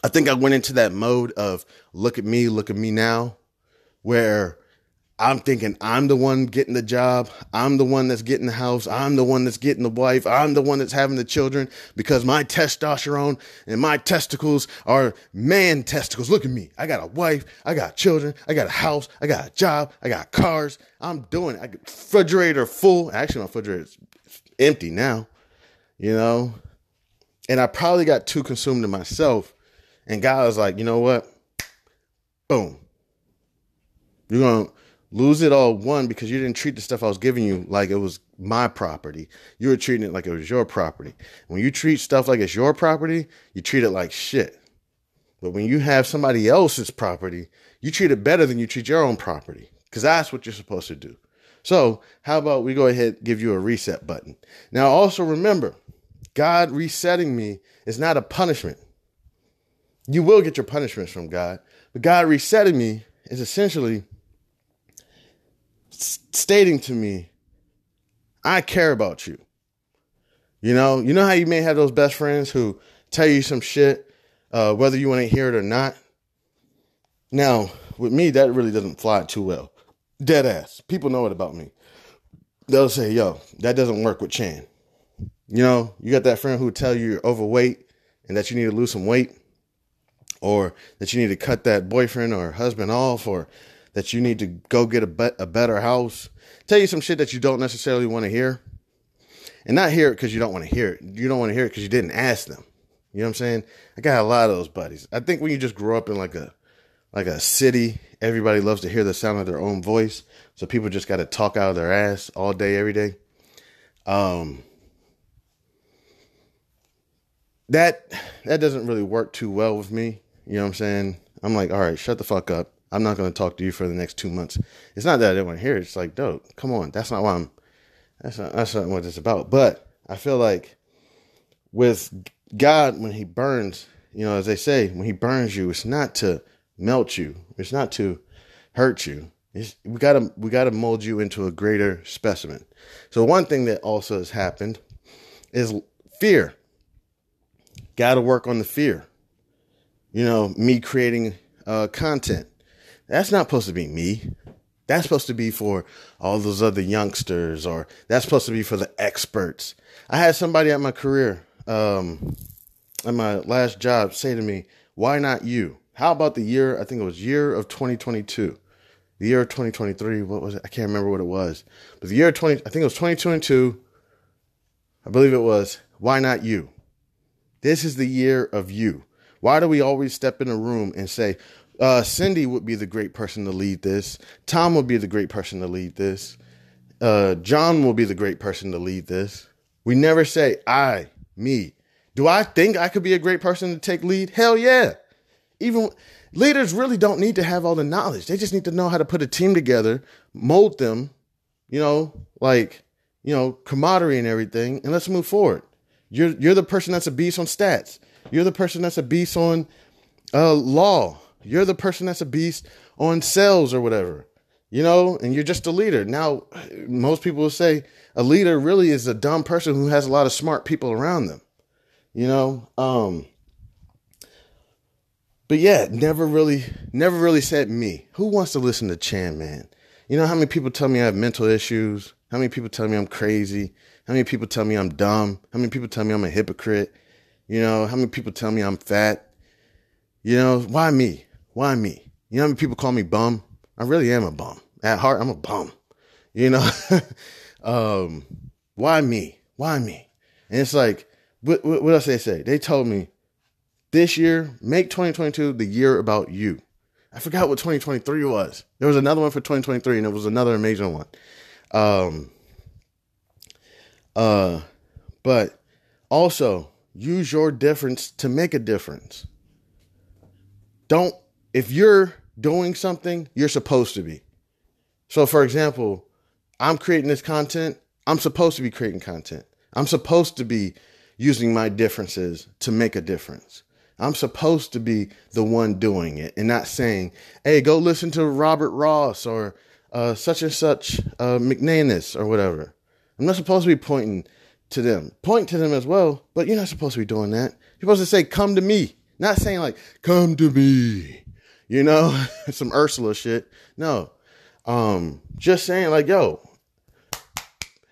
I think I went into that mode of look at me, look at me now, where I'm thinking I'm the one getting the job. I'm the one that's getting the house. I'm the one that's getting the wife. I'm the one that's having the children because my testosterone and my testicles are man testicles. Look at me. I got a wife. I got children. I got a house. I got a job. I got cars. I'm doing it. I got refrigerator full. Actually, my refrigerator is empty now, you know? And I probably got too consumed in myself. And God was like, you know what? Boom. You're going to lose it all one because you didn't treat the stuff I was giving you like it was my property. You were treating it like it was your property. When you treat stuff like it's your property, you treat it like shit. But when you have somebody else's property, you treat it better than you treat your own property because that's what you're supposed to do. So, how about we go ahead and give you a reset button. Now, also remember, God resetting me is not a punishment. You will get your punishments from God, but God resetting me is essentially stating to me, I care about you. You know, you know how you may have those best friends who tell you some shit, uh, whether you want to hear it or not. Now, with me, that really doesn't fly too well. Dead ass. People know it about me. They'll say, yo, that doesn't work with Chan. You know, you got that friend who tell you you're overweight and that you need to lose some weight, or that you need to cut that boyfriend or husband off, or that you need to go get a, be- a better house, tell you some shit that you don't necessarily want to hear. And not hear it because you don't want to hear it. You don't want to hear it because you didn't ask them. You know what I'm saying? I got a lot of those buddies. I think when you just grow up in like a like a city, everybody loves to hear the sound of their own voice. So people just got to talk out of their ass all day, every day. Um, that that doesn't really work too well with me. You know what I'm saying? I'm like, all right, shut the fuck up. I'm not going to talk to you for the next two months. It's not that I don't want to hear it. It's like, dope, come on. That's not why I'm, that's not, that's not what it's about. But I feel like with God, when he burns, you know, as they say, when he burns you, it's not to melt you. It's not to hurt you. It's, we gotta, we gotta mold you into a greater specimen. So one thing that also has happened is fear. Got to work on the fear. You know, me creating uh, content that's not supposed to be me. That's supposed to be for all those other youngsters, or that's supposed to be for the experts. I had somebody at my career, um, at my last job, say to me, "Why not you? How about the year? I think it was year of 2022, the year of 2023. What was it? I can't remember what it was, but the year of 20, I think it was 2022. I believe it was. Why not you? This is the year of you. Why do we always step in a room and say, uh, Cindy would be the great person to lead this. Tom would be the great person to lead this. Uh, John will be the great person to lead this. We never say I, me. Do I think I could be a great person to take lead? Hell yeah. Even leaders really don't need to have all the knowledge. They just need to know how to put a team together, mold them, you know, like, you know, camaraderie and everything, and let's move forward. You're you're the person that's a beast on stats. You're the person that's a beast on uh, law. You're the person that's a beast on sales or whatever, you know, and you're just a leader. Now, most people will say a leader really is a dumb person who has a lot of smart people around them, you know. Um, but yeah, never really, never really said me. Who wants to listen to Chan Man? You know how many people tell me I have mental issues? How many people tell me I'm crazy? How many people tell me I'm dumb? How many people tell me I'm a hypocrite? You know, how many people tell me I'm fat? You know, why me? Why me? You know how many people call me bum? I really am a bum. At heart, I'm a bum. You know, um, why me? Why me? And it's like, what, what, what else they say? They told me this year, make 2022 the year about you. I forgot what 2023 was. There was another one for 2023, and it was another amazing one. Um, uh, but also use your difference to make a difference. Don't, if you're doing something, you're supposed to be. So, for example, I'm creating this content. I'm supposed to be creating content. I'm supposed to be using my differences to make a difference. I'm supposed to be the one doing it and not saying, hey, go listen to Robert Ross or uh, such and such uh, McNanus or whatever. I'm not supposed to be pointing to them. Point to them as well, but you're not supposed to be doing that. You're supposed to say, come to me. Not saying like, come to me. You know, some Ursula shit. No. Um, just saying like, yo,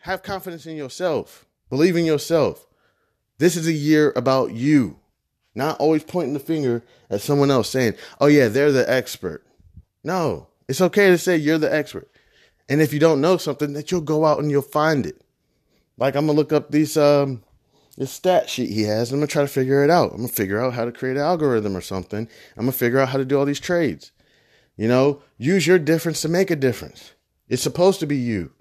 have confidence in yourself. Believe in yourself. This is a year about you. Not always pointing the finger at someone else saying, oh, yeah, they're the expert. No, it's okay to say you're the expert. And if you don't know something, that you'll go out and you'll find it. Like I'm gonna look up these um this stat sheet he has, I'm gonna try to figure it out. I'm gonna figure out how to create an algorithm or something. I'm gonna figure out how to do all these trades. You know, use your difference to make a difference. It's supposed to be you.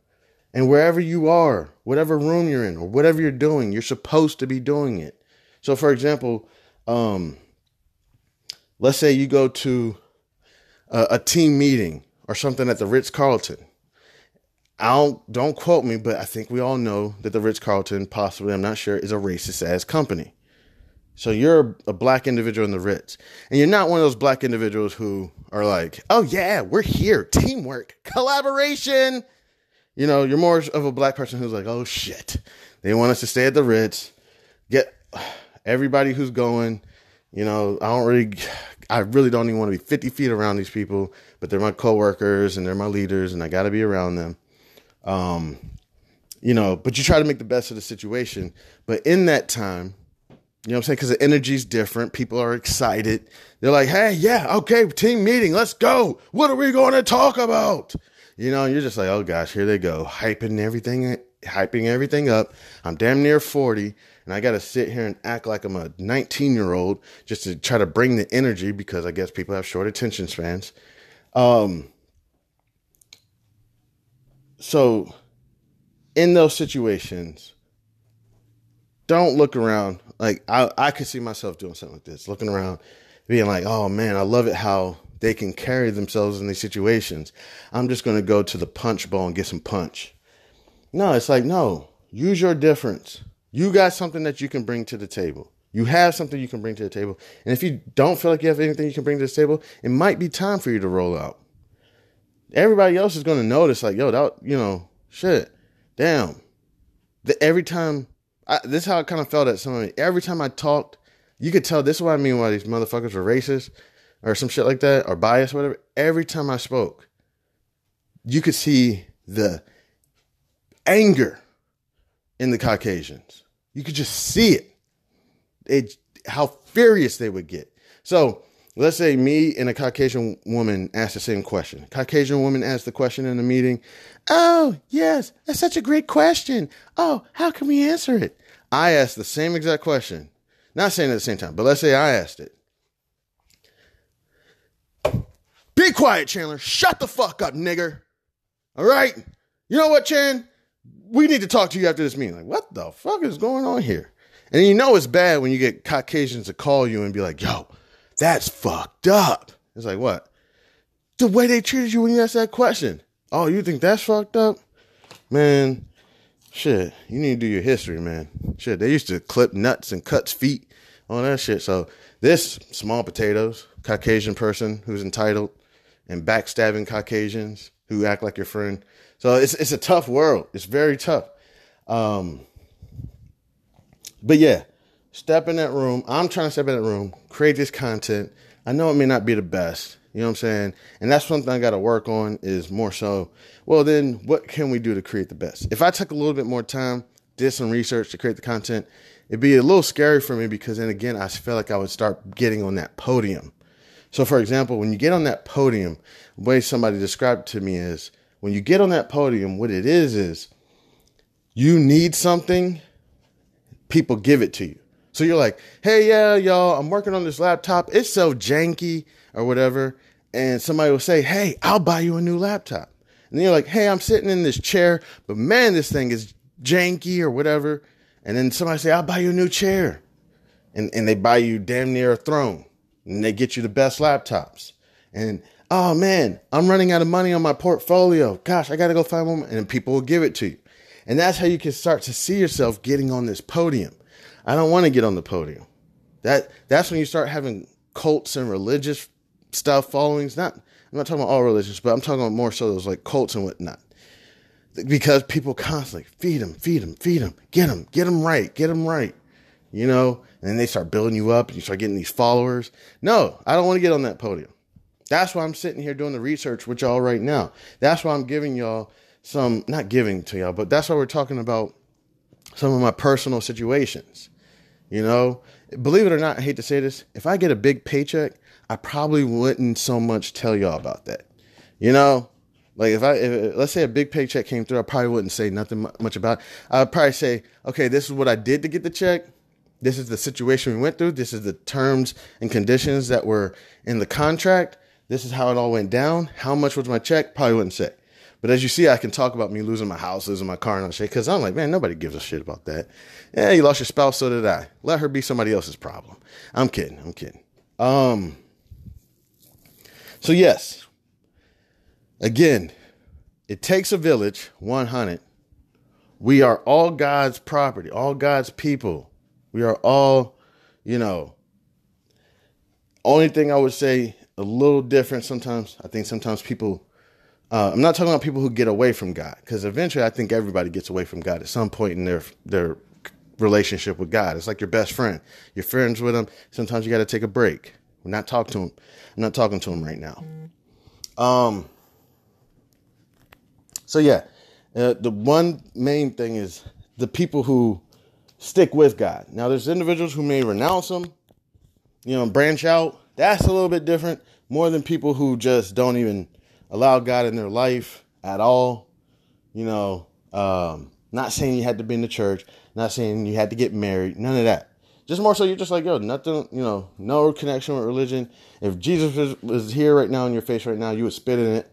And wherever you are, whatever room you're in, or whatever you're doing, you're supposed to be doing it. So, for example, um, let's say you go to a, a team meeting or something at the Ritz Carlton. I don't don't quote me, but I think we all know that the Ritz Carlton, possibly, I'm not sure, is a racist ass company. So you're a black individual in the Ritz, and you're not one of those black individuals who are like, "Oh yeah, we're here, teamwork, collaboration." You know, you're more of a black person who's like, "Oh shit, they want us to stay at the Ritz, get everybody who's going." You know, I don't really, I really don't even want to be 50 feet around these people, but they're my coworkers and they're my leaders, and I got to be around them. Um, you know, but you try to make the best of the situation. But in that time, you know what I'm saying? Because the energy's different. People are excited. They're like, hey, yeah, okay, team meeting, let's go. What are we going to talk about? You know, you're just like, oh gosh, here they go, hyping everything, hyping everything up. I'm damn near 40, and I got to sit here and act like I'm a 19 year old just to try to bring the energy because I guess people have short attention spans. Um, so, in those situations, don't look around. Like I, I could see myself doing something like this, looking around, being like, "Oh man, I love it how they can carry themselves in these situations." I'm just going to go to the punch bowl and get some punch. No, it's like no. Use your difference. You got something that you can bring to the table. You have something you can bring to the table. And if you don't feel like you have anything you can bring to the table, it might be time for you to roll out. Everybody else is going to notice, like, yo, that, you know, shit, damn. The, every time I, this is how I kind of felt at some of. Every time I talked, you could tell this is what I mean why these motherfuckers were racist or some shit like that or biased, whatever. Every time I spoke, you could see the anger in the Caucasians. You could just see it. It how furious they would get. So let's say me and a Caucasian woman ask the same question. Caucasian woman asked the question in the meeting. Oh, yes, that's such a great question. Oh, how can we answer it? I asked the same exact question. Not saying at the same time, but let's say I asked it. Be quiet, Chandler. Shut the fuck up, nigger. All right? You know what, Chan? We need to talk to you after this meeting. Like, what the fuck is going on here? And you know it's bad when you get Caucasians to call you and be like, yo, that's fucked up. It's like, what? The way they treated you when you asked that question. Oh, you think that's fucked up? Man, shit, you need to do your history, man. Shit, they used to clip nuts and cuts feet, on that shit. So this small potatoes, Caucasian person who's entitled and backstabbing Caucasians who act like your friend. So it's it's a tough world. It's very tough. Um, but yeah, step in that room. I'm trying to step in that room, create this content. I know it may not be the best. You know what I'm saying? And that's something I got to work on is more so, well, then what can we do to create the best? If I took a little bit more time, did some research to create the content, it'd be a little scary for me because then again, I feel like I would start getting on that podium. So, for example, when you get on that podium, the way somebody described to me is when you get on that podium, what it is is you need something, people give it to you. So you're like, hey, yeah, y'all, I'm working on this laptop. It's so janky or whatever. And somebody will say, hey, I'll buy you a new laptop. And then you're like, hey, I'm sitting in this chair, but man, this thing is janky or whatever. And then somebody say, I'll buy you a new chair. And, and they buy you damn near a throne and they get you the best laptops. And oh man, I'm running out of money on my portfolio. Gosh, I got to go find one. And people will give it to you. And that's how you can start to see yourself getting on this podium. I don't want to get on the podium. That that's when you start having cults and religious stuff followings. Not I'm not talking about all religions, but I'm talking about more so those like cults and whatnot. Because people constantly feed them, feed them, feed them, get them, get them right, get them right. You know, and then they start building you up and you start getting these followers. No, I don't want to get on that podium. That's why I'm sitting here doing the research with y'all right now. That's why I'm giving y'all some, not giving to y'all, but that's why we're talking about some of my personal situations. You know, believe it or not, I hate to say this. If I get a big paycheck, I probably wouldn't so much tell y'all about that. You know, like if I, if, let's say a big paycheck came through, I probably wouldn't say nothing much about it. I'd probably say, okay, this is what I did to get the check. This is the situation we went through. This is the terms and conditions that were in the contract. This is how it all went down. How much was my check? Probably wouldn't say. But as you see, I can talk about me losing my house, losing my car, and all shit. Because I'm like, man, nobody gives a shit about that. Yeah, you lost your spouse, so did I. Let her be somebody else's problem. I'm kidding. I'm kidding. Um. So yes, again, it takes a village. 100. We are all God's property, all God's people. We are all, you know. Only thing I would say a little different sometimes. I think sometimes people uh, I'm not talking about people who get away from God, because eventually I think everybody gets away from God at some point in their their relationship with God. It's like your best friend. You're friends with him. Sometimes you got to take a break. We're not talking to him. I'm not talking to him right now. Um. So yeah, uh, the one main thing is the people who stick with God. Now, there's individuals who may renounce him, you know, branch out. That's a little bit different. More than people who just don't even allow God in their life at all. You know, um, not saying you had to be in the church, not saying you had to get married, none of that. Just more so, you're just like, yo, nothing, you know, no connection with religion. If Jesus was, here right now in your face right now, you would spit in it.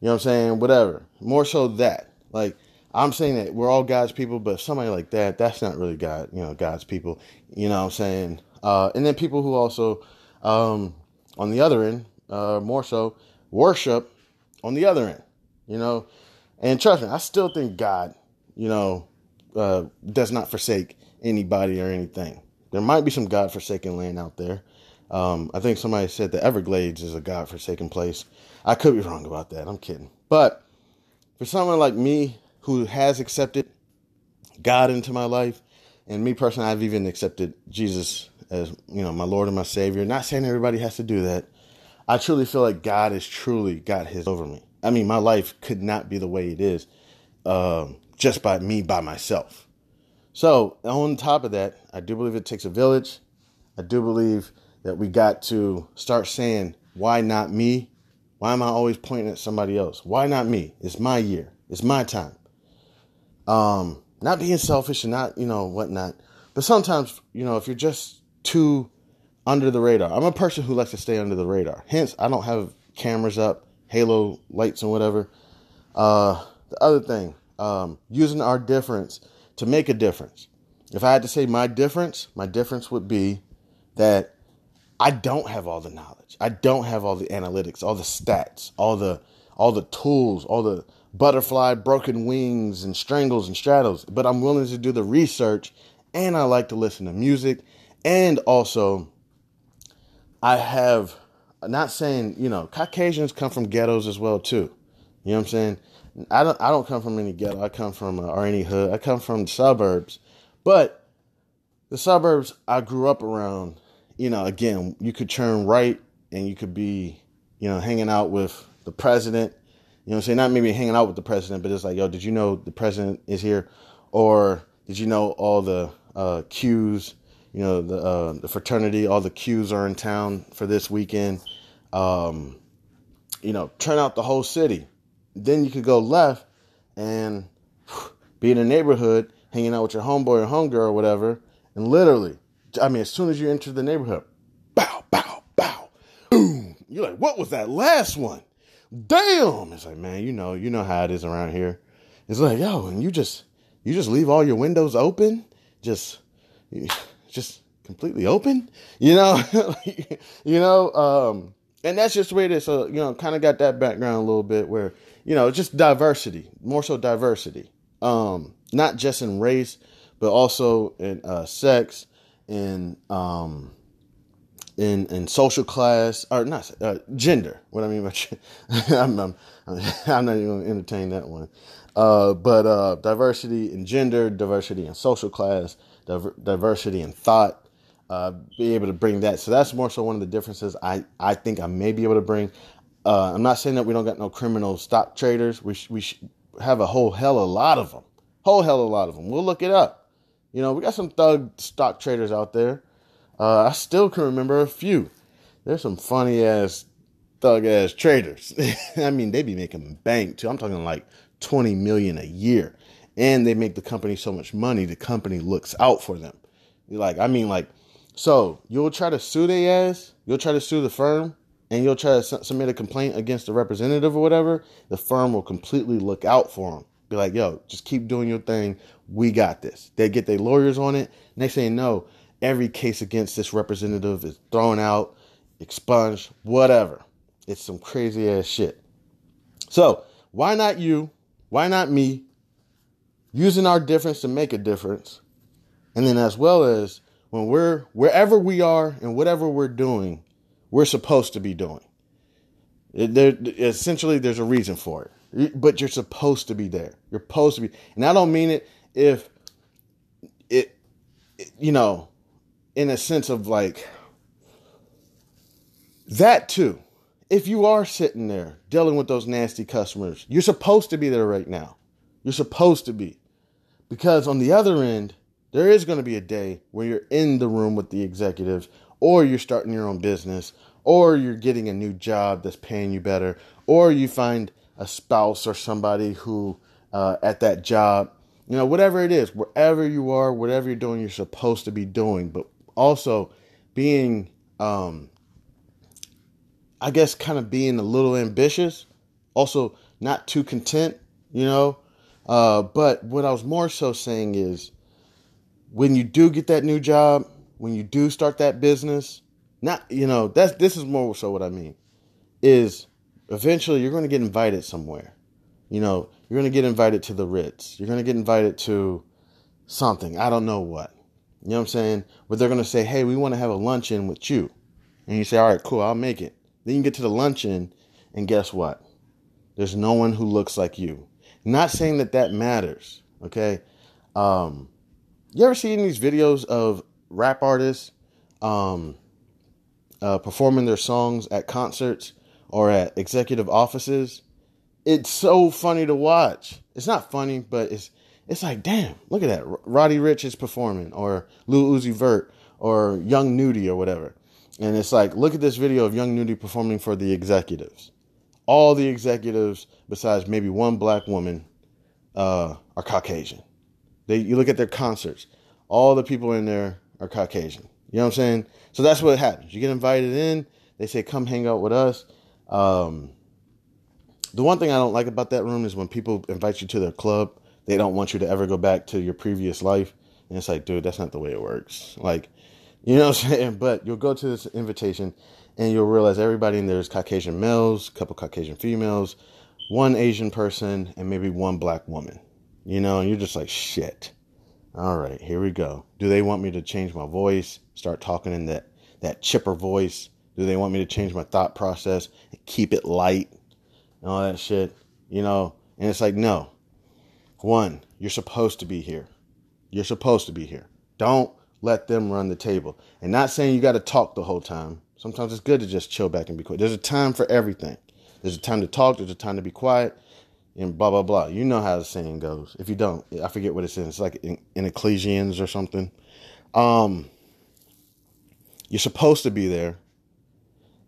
You know what I'm saying? Whatever. More so that. Like, I'm saying that we're all God's people, but somebody like that, that's not really God, you know, God's people. You know what I'm saying? Uh, and then people who also, um, on the other end, uh, more so, worship on the other end, you know. And trust me, I still think God, you know, uh, does not forsake anybody or anything. There might be some God forsaken land out there. Um, I think somebody said the Everglades is a God forsaken place. I could be wrong about that. I'm kidding. But for someone like me who has accepted God into my life, and me personally, I've even accepted Jesus as you know my Lord and my Savior. Not saying everybody has to do that, I truly feel like God has truly got his over me. I mean, my life could not be the way it is um, just by me by myself. So, on top of that, I do believe it takes a village. I do believe that we got to start saying, why not me? Why am I always pointing at somebody else? Why not me? It's my year. It's my time. Um, not being selfish and not, you know, whatnot. But sometimes, you know, if you're just too under the radar. I'm a person who likes to stay under the radar. Hence, I don't have cameras up, halo lights, and whatever. Uh, the other thing, um, using our difference to make a difference. If I had to say my difference, my difference would be that I don't have all the knowledge. I don't have all the analytics, all the stats, all the all the tools, all the butterfly broken wings and strangles and straddles, but I'm willing to do the research and I like to listen to music and also I have not saying, you know, Caucasians come from ghettos as well too. You know what I'm saying? I don't I don't come from any ghetto. I come from uh, or any hood. I come from the suburbs. But the suburbs I grew up around, you know, again, you could turn right and you could be, you know, hanging out with the president. You know what I'm saying? Not maybe hanging out with the president, but it's like, yo, did you know the president is here? Or did you know all the uh, Qs you know the uh, the fraternity, all the Qs are in town for this weekend. Um, you know, turn out the whole city. then you could go left and be in a neighborhood, hanging out with your homeboy or homegirl or whatever, and literally, I mean, as soon as you enter the neighborhood, bow, bow, bow, boom. You're like, what was that last one? Damn! It's like, man, you know, you know how it is around here. It's like, yo, and you just, you just leave all your windows open, just, just completely open, you know, you know, um, and that's just the way it is. So, you know, kind of got that background a little bit where, you know, just diversity, more so diversity, um, not just in race, but also in uh, sex, in um, in in social class or not uh, gender. What I mean by I'm, I'm, I'm not even going to entertain that one. Uh, but uh, diversity in gender, diversity in social class, diver- diversity in thought. Uh, be able to bring that. So that's more so one of the differences I, I think I may be able to bring. Uh, I'm not saying that we don't got no criminal stock traders. We sh- we sh- have a whole hell of a lot of them. Whole hell of a lot of them. We'll look it up. You know, we got some thug stock traders out there. Uh, I still can remember a few. There's some funny ass thug ass traders. I mean, they be making bank too. I'm talking like 20 million a year. And they make the company so much money, the company looks out for them. Like, I mean, like, so you'll try to sue their ass, you'll try to sue the firm, and you'll try to submit a complaint against the representative or whatever. The firm will completely look out for them. Be like, yo, just keep doing your thing. We got this. They get their lawyers on it. Next thing you know, every case against this representative is thrown out, expunged, whatever. It's some crazy ass shit. So, why not you? Why not me? Using our difference to make a difference. And then, as well as when we're wherever we are and whatever we're doing, we're supposed to be doing. It, there, essentially, there's a reason for it, but you're supposed to be there. You're supposed to be, and I don't mean it if it, it you know, in a sense of like that too. If you are sitting there dealing with those nasty customers, you're supposed to be there right now. You're supposed to be. Because on the other end, there is going to be a day where you're in the room with the executives, or you're starting your own business, or you're getting a new job that's paying you better, or you find a spouse or somebody who uh, at that job, you know, whatever it is, wherever you are, whatever you're doing, you're supposed to be doing. But also being, um, I guess, kind of being a little ambitious, also not too content, you know. Uh, but what I was more so saying is when you do get that new job, when you do start that business, not you know that's this is more so what I mean is eventually you're going to get invited somewhere. You know, you're going to get invited to the Ritz. You're going to get invited to something. I don't know what. You know what I'm saying? But they're going to say, "Hey, we want to have a luncheon with you." And you say, "All right, cool, I'll make it." Then you get to the luncheon and guess what? There's no one who looks like you. Not saying that that matters, okay? Um you ever seen these videos of rap artists um, uh, performing their songs at concerts or at executive offices? It's so funny to watch. It's not funny, but it's it's like, damn, look at that. Roddy Ricch is performing, or Lil Uzi Vert, or Young Nudy, or whatever. And it's like, look at this video of Young Nudy performing for the executives. All the executives, besides maybe one black woman, uh, are Caucasian. They you look at their concerts, all the people in there are Caucasian. You know what I'm saying? So that's what happens. You get invited in, they say, come hang out with us. Um, the one thing I don't like about that room is when people invite you to their club, they don't want you to ever go back to your previous life. And it's like, dude, that's not the way it works. Like, you know what I'm saying? But you'll go to this invitation and you'll realize everybody in there is Caucasian males, a couple Caucasian females, one Asian person, and maybe one black woman. You know, and you're just like, shit. All right, here we go. Do they want me to change my voice, start talking in that, that chipper voice? Do they want me to change my thought process and keep it light and all that shit? You know, and it's like, no. One, you're supposed to be here. You're supposed to be here. Don't let them run the table. And not saying you got to talk the whole time. Sometimes it's good to just chill back and be quiet. There's a time for everything. There's a time to talk, there's a time to be quiet, and blah blah blah. You know how the saying goes. If you don't, I forget what it says. It's like in, in Ecclesians or something. Um, you're supposed to be there,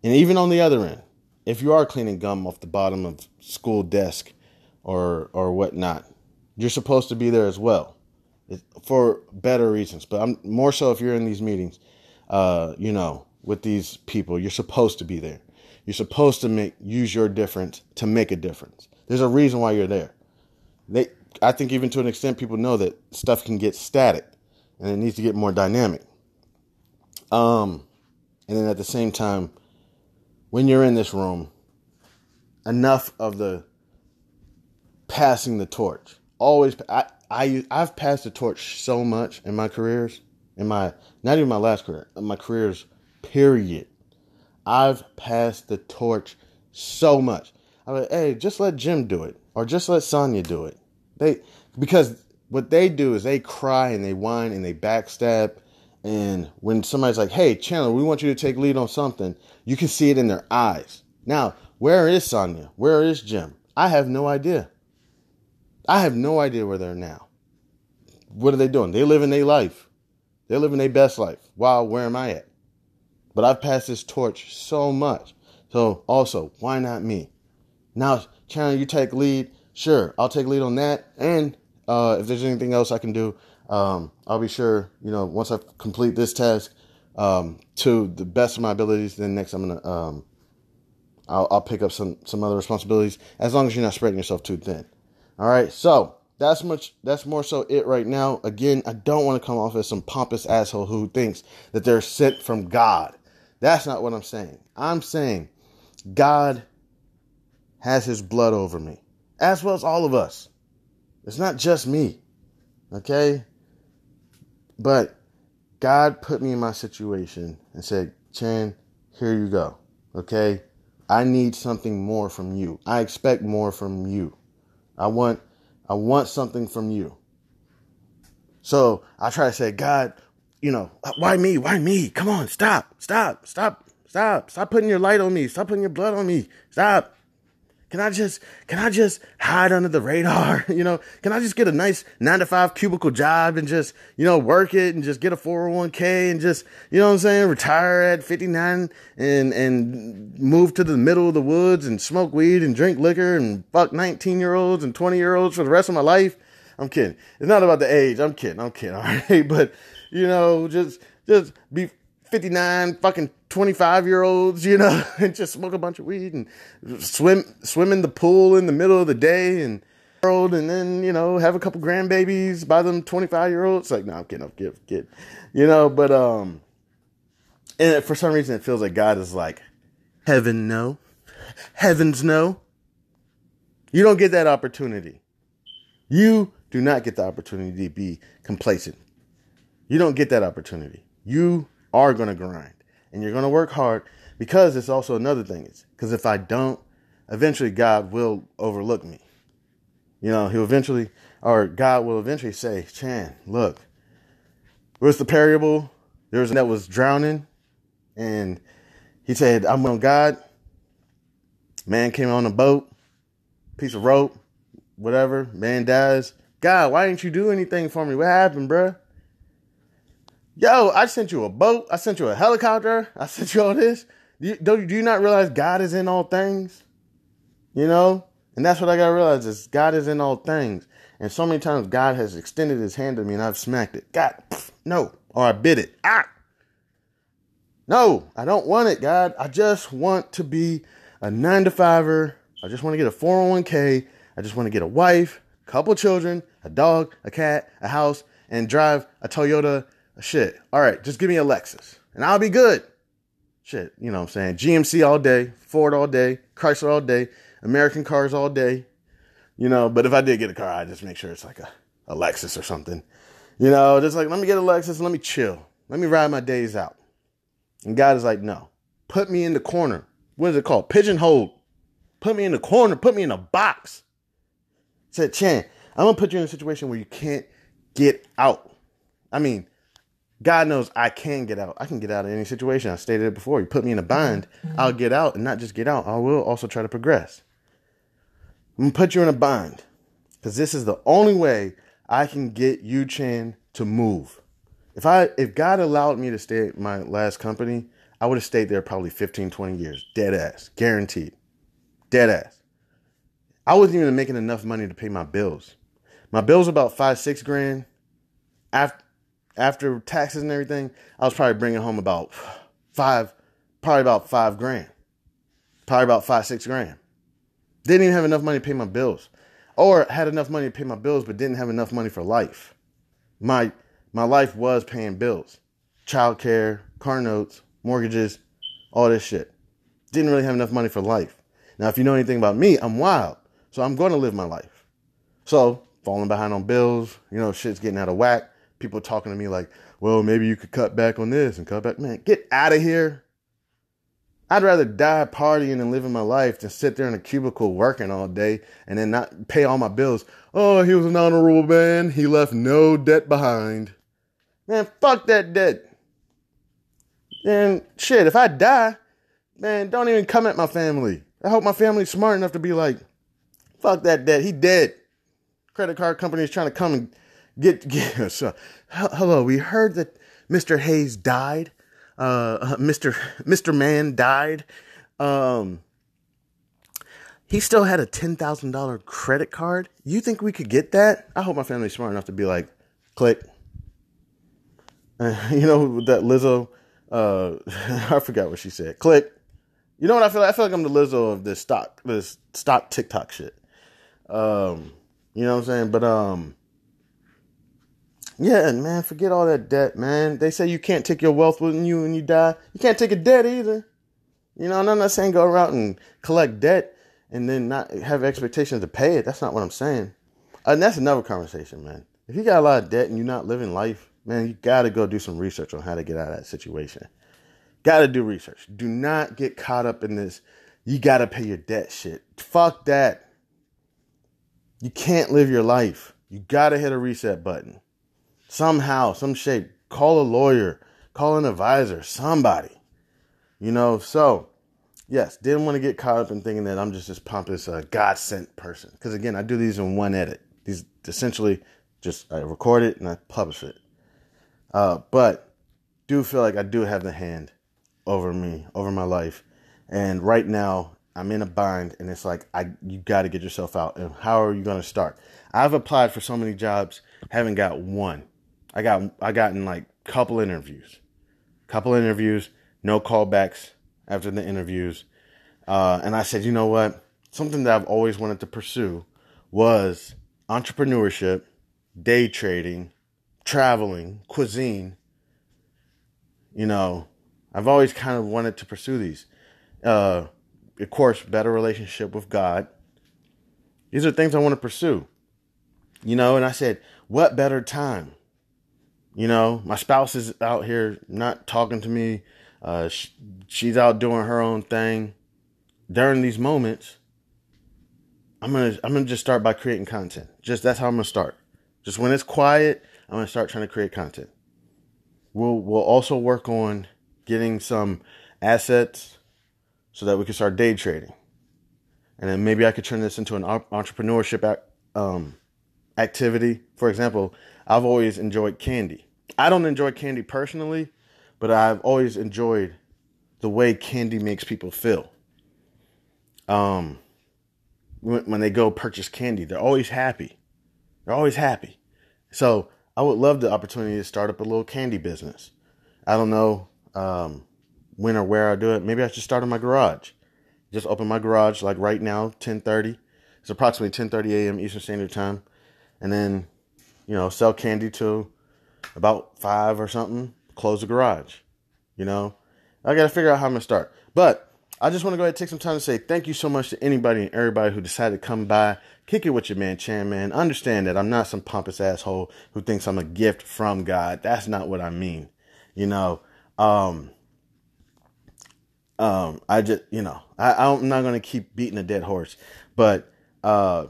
and even on the other end, if you are cleaning gum off the bottom of school desk or or whatnot. You're supposed to be there as well, for better reasons. But I'm more so if you're in these meetings, uh, you know, with these people, you're supposed to be there. You're supposed to make use your difference to make a difference. There's a reason why you're there. They, I think, even to an extent, people know that stuff can get static, and it needs to get more dynamic. Um, and then at the same time, when you're in this room, enough of the passing the torch. Always, I, I, I've passed the torch so much in my careers, in my not even my last career, my careers, period. I've passed the torch so much. I'm like, hey, just let Jim do it, or just let Sonya do it. They because what they do is they cry and they whine and they backstab. And when somebody's like, hey, Chandler, we want you to take lead on something, you can see it in their eyes. Now, where is Sonya? Where is Jim? I have no idea. I have no idea where they're now. What are they doing? They living their life. They're living their best life. Wow, where am I at? But I've passed this torch so much. So also, why not me? Now, Chandler, you take lead. Sure, I'll take lead on that. And uh, if there's anything else I can do, um, I'll be sure, you know, once I complete this task um, to the best of my abilities, then next I'm going to, um, I'll, I'll pick up some, some other responsibilities as long as you're not spreading yourself too thin. All right. So that's much, that's more so it right now. Again, I don't want to come off as some pompous asshole who thinks that they're sent from God. That's not what I'm saying. I'm saying God has his blood over me, as well as all of us. It's not just me. Okay? But God put me in my situation and said, Chan, here you go. Okay? I need something more from you. I expect more from you. I want I want something from you. So I try to say, God, you know, uh, why me? Why me? Come on, stop, stop, stop, stop, stop putting your light on me. Stop putting your blood on me. Stop. Can I just can I just hide under the radar? You know, can I just get a nice nine to five cubicle job and just, you know, work it and just get a 401k and just, you know what I'm saying, retire at 59 and and move to the middle of the woods and smoke weed and drink liquor and fuck 19 year olds and 20 year olds for the rest of my life? I'm kidding. It's not about the age. I'm kidding. I'm kidding. All right. But, you know, just just be 59 fucking 25 year olds, you know, and just smoke a bunch of weed and swim, swim in the pool in the middle of the day and, and then, you know, have a couple grandbabies by them 25 year olds. Like, no, I'm kidding, I'm kidding, I'm kidding, you know, but, um, and for some reason it feels like God is like, heaven, no, heavens, no. You don't get that opportunity. You do not get the opportunity to be complacent. You don't get that opportunity. You are going to grind and you're going to work hard because it's also another thing is because if I don't, eventually God will overlook me. You know, he'll eventually, or God will eventually say, Chan, look, where's the parable? There was that was drowning, and he said, I'm on God. Man came on a boat, piece of rope, whatever. Man dies. God, why didn't you do anything for me? What happened, bruh? Yo, I sent you a boat. I sent you a helicopter. I sent you all this. Do you, do you not realize God is in all things? You know? And that's what I gotta realize is God is in all things. And so many times God has extended his hand to me and I've smacked it. God, no. Or I bit it. Ah. No, I don't want it, God. I just want to be a nine to fiver. I just want to get a 401k. I just want to get a wife, couple children, a dog, a cat, a house, and drive a Toyota Shit. All right, just give me a Lexus and I'll be good. Shit, you know what I'm saying? GMC all day, Ford all day, Chrysler all day, American cars all day. You know, but if I did get a car, I just make sure it's like a, a Lexus or something. You know, just like, let me get a Lexus let me chill. Let me ride my days out. And God is like, no, put me in the corner. What is it called? Pigeonhole. Put me in the corner. Put me in a box. said, Chan, I'm going to put you in a situation where you can't get out. I mean, God knows I can get out. I can get out of any situation. I stated it before. You put me in a bind, mm-hmm. I'll get out and not just get out. I will also try to progress. I'm gonna put you in a bind because this is the only way I can get you Chan to move. If I if God allowed me to stay at my last company, I would have stayed there probably 15, 20 years. Dead ass. Guaranteed. Dead ass. I wasn't even making enough money to pay my bills. My bills about five, six grand. After after taxes and everything, I was probably bringing home about five, probably about five grand, probably about five, six grand. Didn't even have enough money to pay my bills, or had enough money to pay my bills, but didn't have enough money for life. My my life was paying bills, childcare, car notes, mortgages, all this shit. Didn't really have enough money for life. Now, if you know anything about me, I'm wild, so I'm going to live my life. So falling behind on bills, you know, shit's getting out of whack people talking to me like, well, maybe you could cut back on this and cut back. Man, get out of here. I'd rather die partying and living my life than sit there in a cubicle working all day and then not pay all my bills. Oh, he was an honorable man. He left no debt behind. Man, fuck that debt. And shit, if I die, man, don't even come at my family. I hope my family's smart enough to be like, fuck that debt. He dead. Credit card company is trying to come and get, get so, hello. We heard that Mr. Hayes died. Uh, Mr. Mr. Man died. Um, he still had a ten thousand dollar credit card. You think we could get that? I hope my family's smart enough to be like, click. Uh, you know that Lizzo. Uh, I forgot what she said. Click. You know what I feel? Like? I feel like I'm the Lizzo of this stock, this stock TikTok shit. Um, you know what I'm saying? But um, yeah, man, forget all that debt, man. They say you can't take your wealth with you when you die. You can't take a debt either. You know, and I'm not saying go around and collect debt and then not have expectations to pay it. That's not what I'm saying. And that's another conversation, man. If you got a lot of debt and you're not living life, man, you got to go do some research on how to get out of that situation. Got to do research. Do not get caught up in this. You got to pay your debt shit. Fuck that. You can't live your life. You got to hit a reset button somehow, some shape. Call a lawyer, call an advisor, somebody. You know, so yes, didn't want to get caught up in thinking that I'm just this pompous uh, God sent person. Because again, I do these in one edit. These essentially just I record it and I publish it. Uh, but do feel like I do have the hand over me, over my life. And right now, I'm in a bind, and it's like I you got to get yourself out. And how are you going to start? I've applied for so many jobs, haven't got one. I got I gotten like couple interviews, couple interviews, no callbacks after the interviews, uh, and I said, you know what? Something that I've always wanted to pursue was entrepreneurship, day trading, traveling, cuisine. You know, I've always kind of wanted to pursue these. Uh, of course, better relationship with God. These are things I want to pursue. You know, and I said, what better time you know, my spouse is out here not talking to me. Uh, sh- she's out doing her own thing. During these moments, I'm gonna I'm gonna just start by creating content. Just that's how I'm gonna start. Just when it's quiet, I'm gonna start trying to create content. We'll we'll also work on getting some assets so that we can start day trading, and then maybe I could turn this into an entrepreneurship um, activity. For example, I've always enjoyed candy. I don't enjoy candy personally, but I've always enjoyed the way candy makes people feel. Um, when, when they go purchase candy, they're always happy. They're always happy. So I would love the opportunity to start up a little candy business. I don't know um, when or where I do it. Maybe I should start in my garage. Just open my garage like right now, ten thirty. It's approximately ten thirty a.m. Eastern Standard Time, and then you know sell candy to about five or something, close the garage. You know, I got to figure out how I'm to start. But I just want to go ahead and take some time to say thank you so much to anybody and everybody who decided to come by, kick it with your man, Chan Man. Understand that I'm not some pompous asshole who thinks I'm a gift from God. That's not what I mean. You know, um, um, I just, you know, I, I'm not to keep beating a dead horse, but, uh,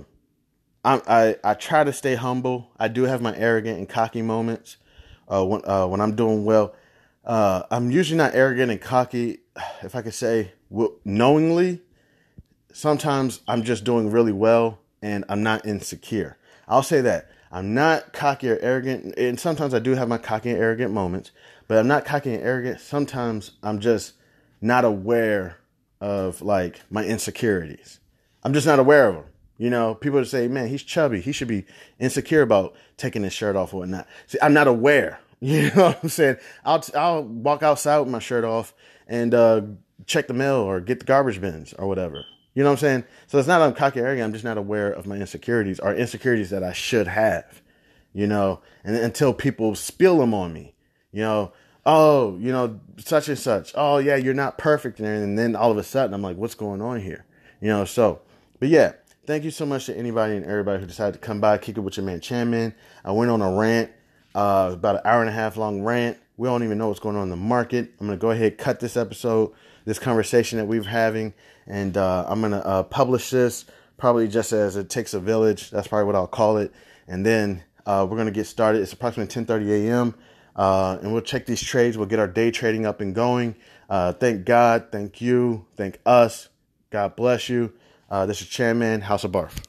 I, I, I try to stay humble. I do have my arrogant and cocky moments uh, when uh, when I'm doing well. Uh, I'm usually not arrogant and cocky, if I could say knowingly. Sometimes I'm just doing really well and I'm not insecure. I'll say that I'm not cocky or arrogant, and sometimes I do have my cocky and arrogant moments, but I'm not cocky and arrogant. Sometimes I'm just not aware of like my insecurities. I'm just not aware of them. You know, people say, man, he's chubby. He should be insecure about taking his shirt off or whatnot. See, I'm not aware. You know what I'm saying? I'll, I'll walk outside with my shirt off and uh, check the mail or get the garbage bins or whatever. You know what I'm saying? So it's not I'm cocky arrogant. I'm just not aware of my insecurities or insecurities that I should have. You know, and until people spill them on me, you know, oh, you know, such and such. Oh, yeah, you're not perfect. And then all of a sudden, I'm like, what's going on here? You know, so, but yeah, thank you so much to anybody and everybody who decided to come by, kick it with your man, Chan Man. I went on a rant, uh, about an hour and a half long rant. We don't even know what's going on in the market. I'm to go ahead and cut this episode, this conversation that we're having, and uh, I'm to uh, publish this probably just as it takes a village. That's probably what I'll call it. And then uh, we're to get started. It's approximately 10:30 a.m. Uh, and we'll check these trades. We'll get our day trading up and going. Uh, thank God. Thank you. Thank us. God bless you. Uh, this is Chan Man House of Barf.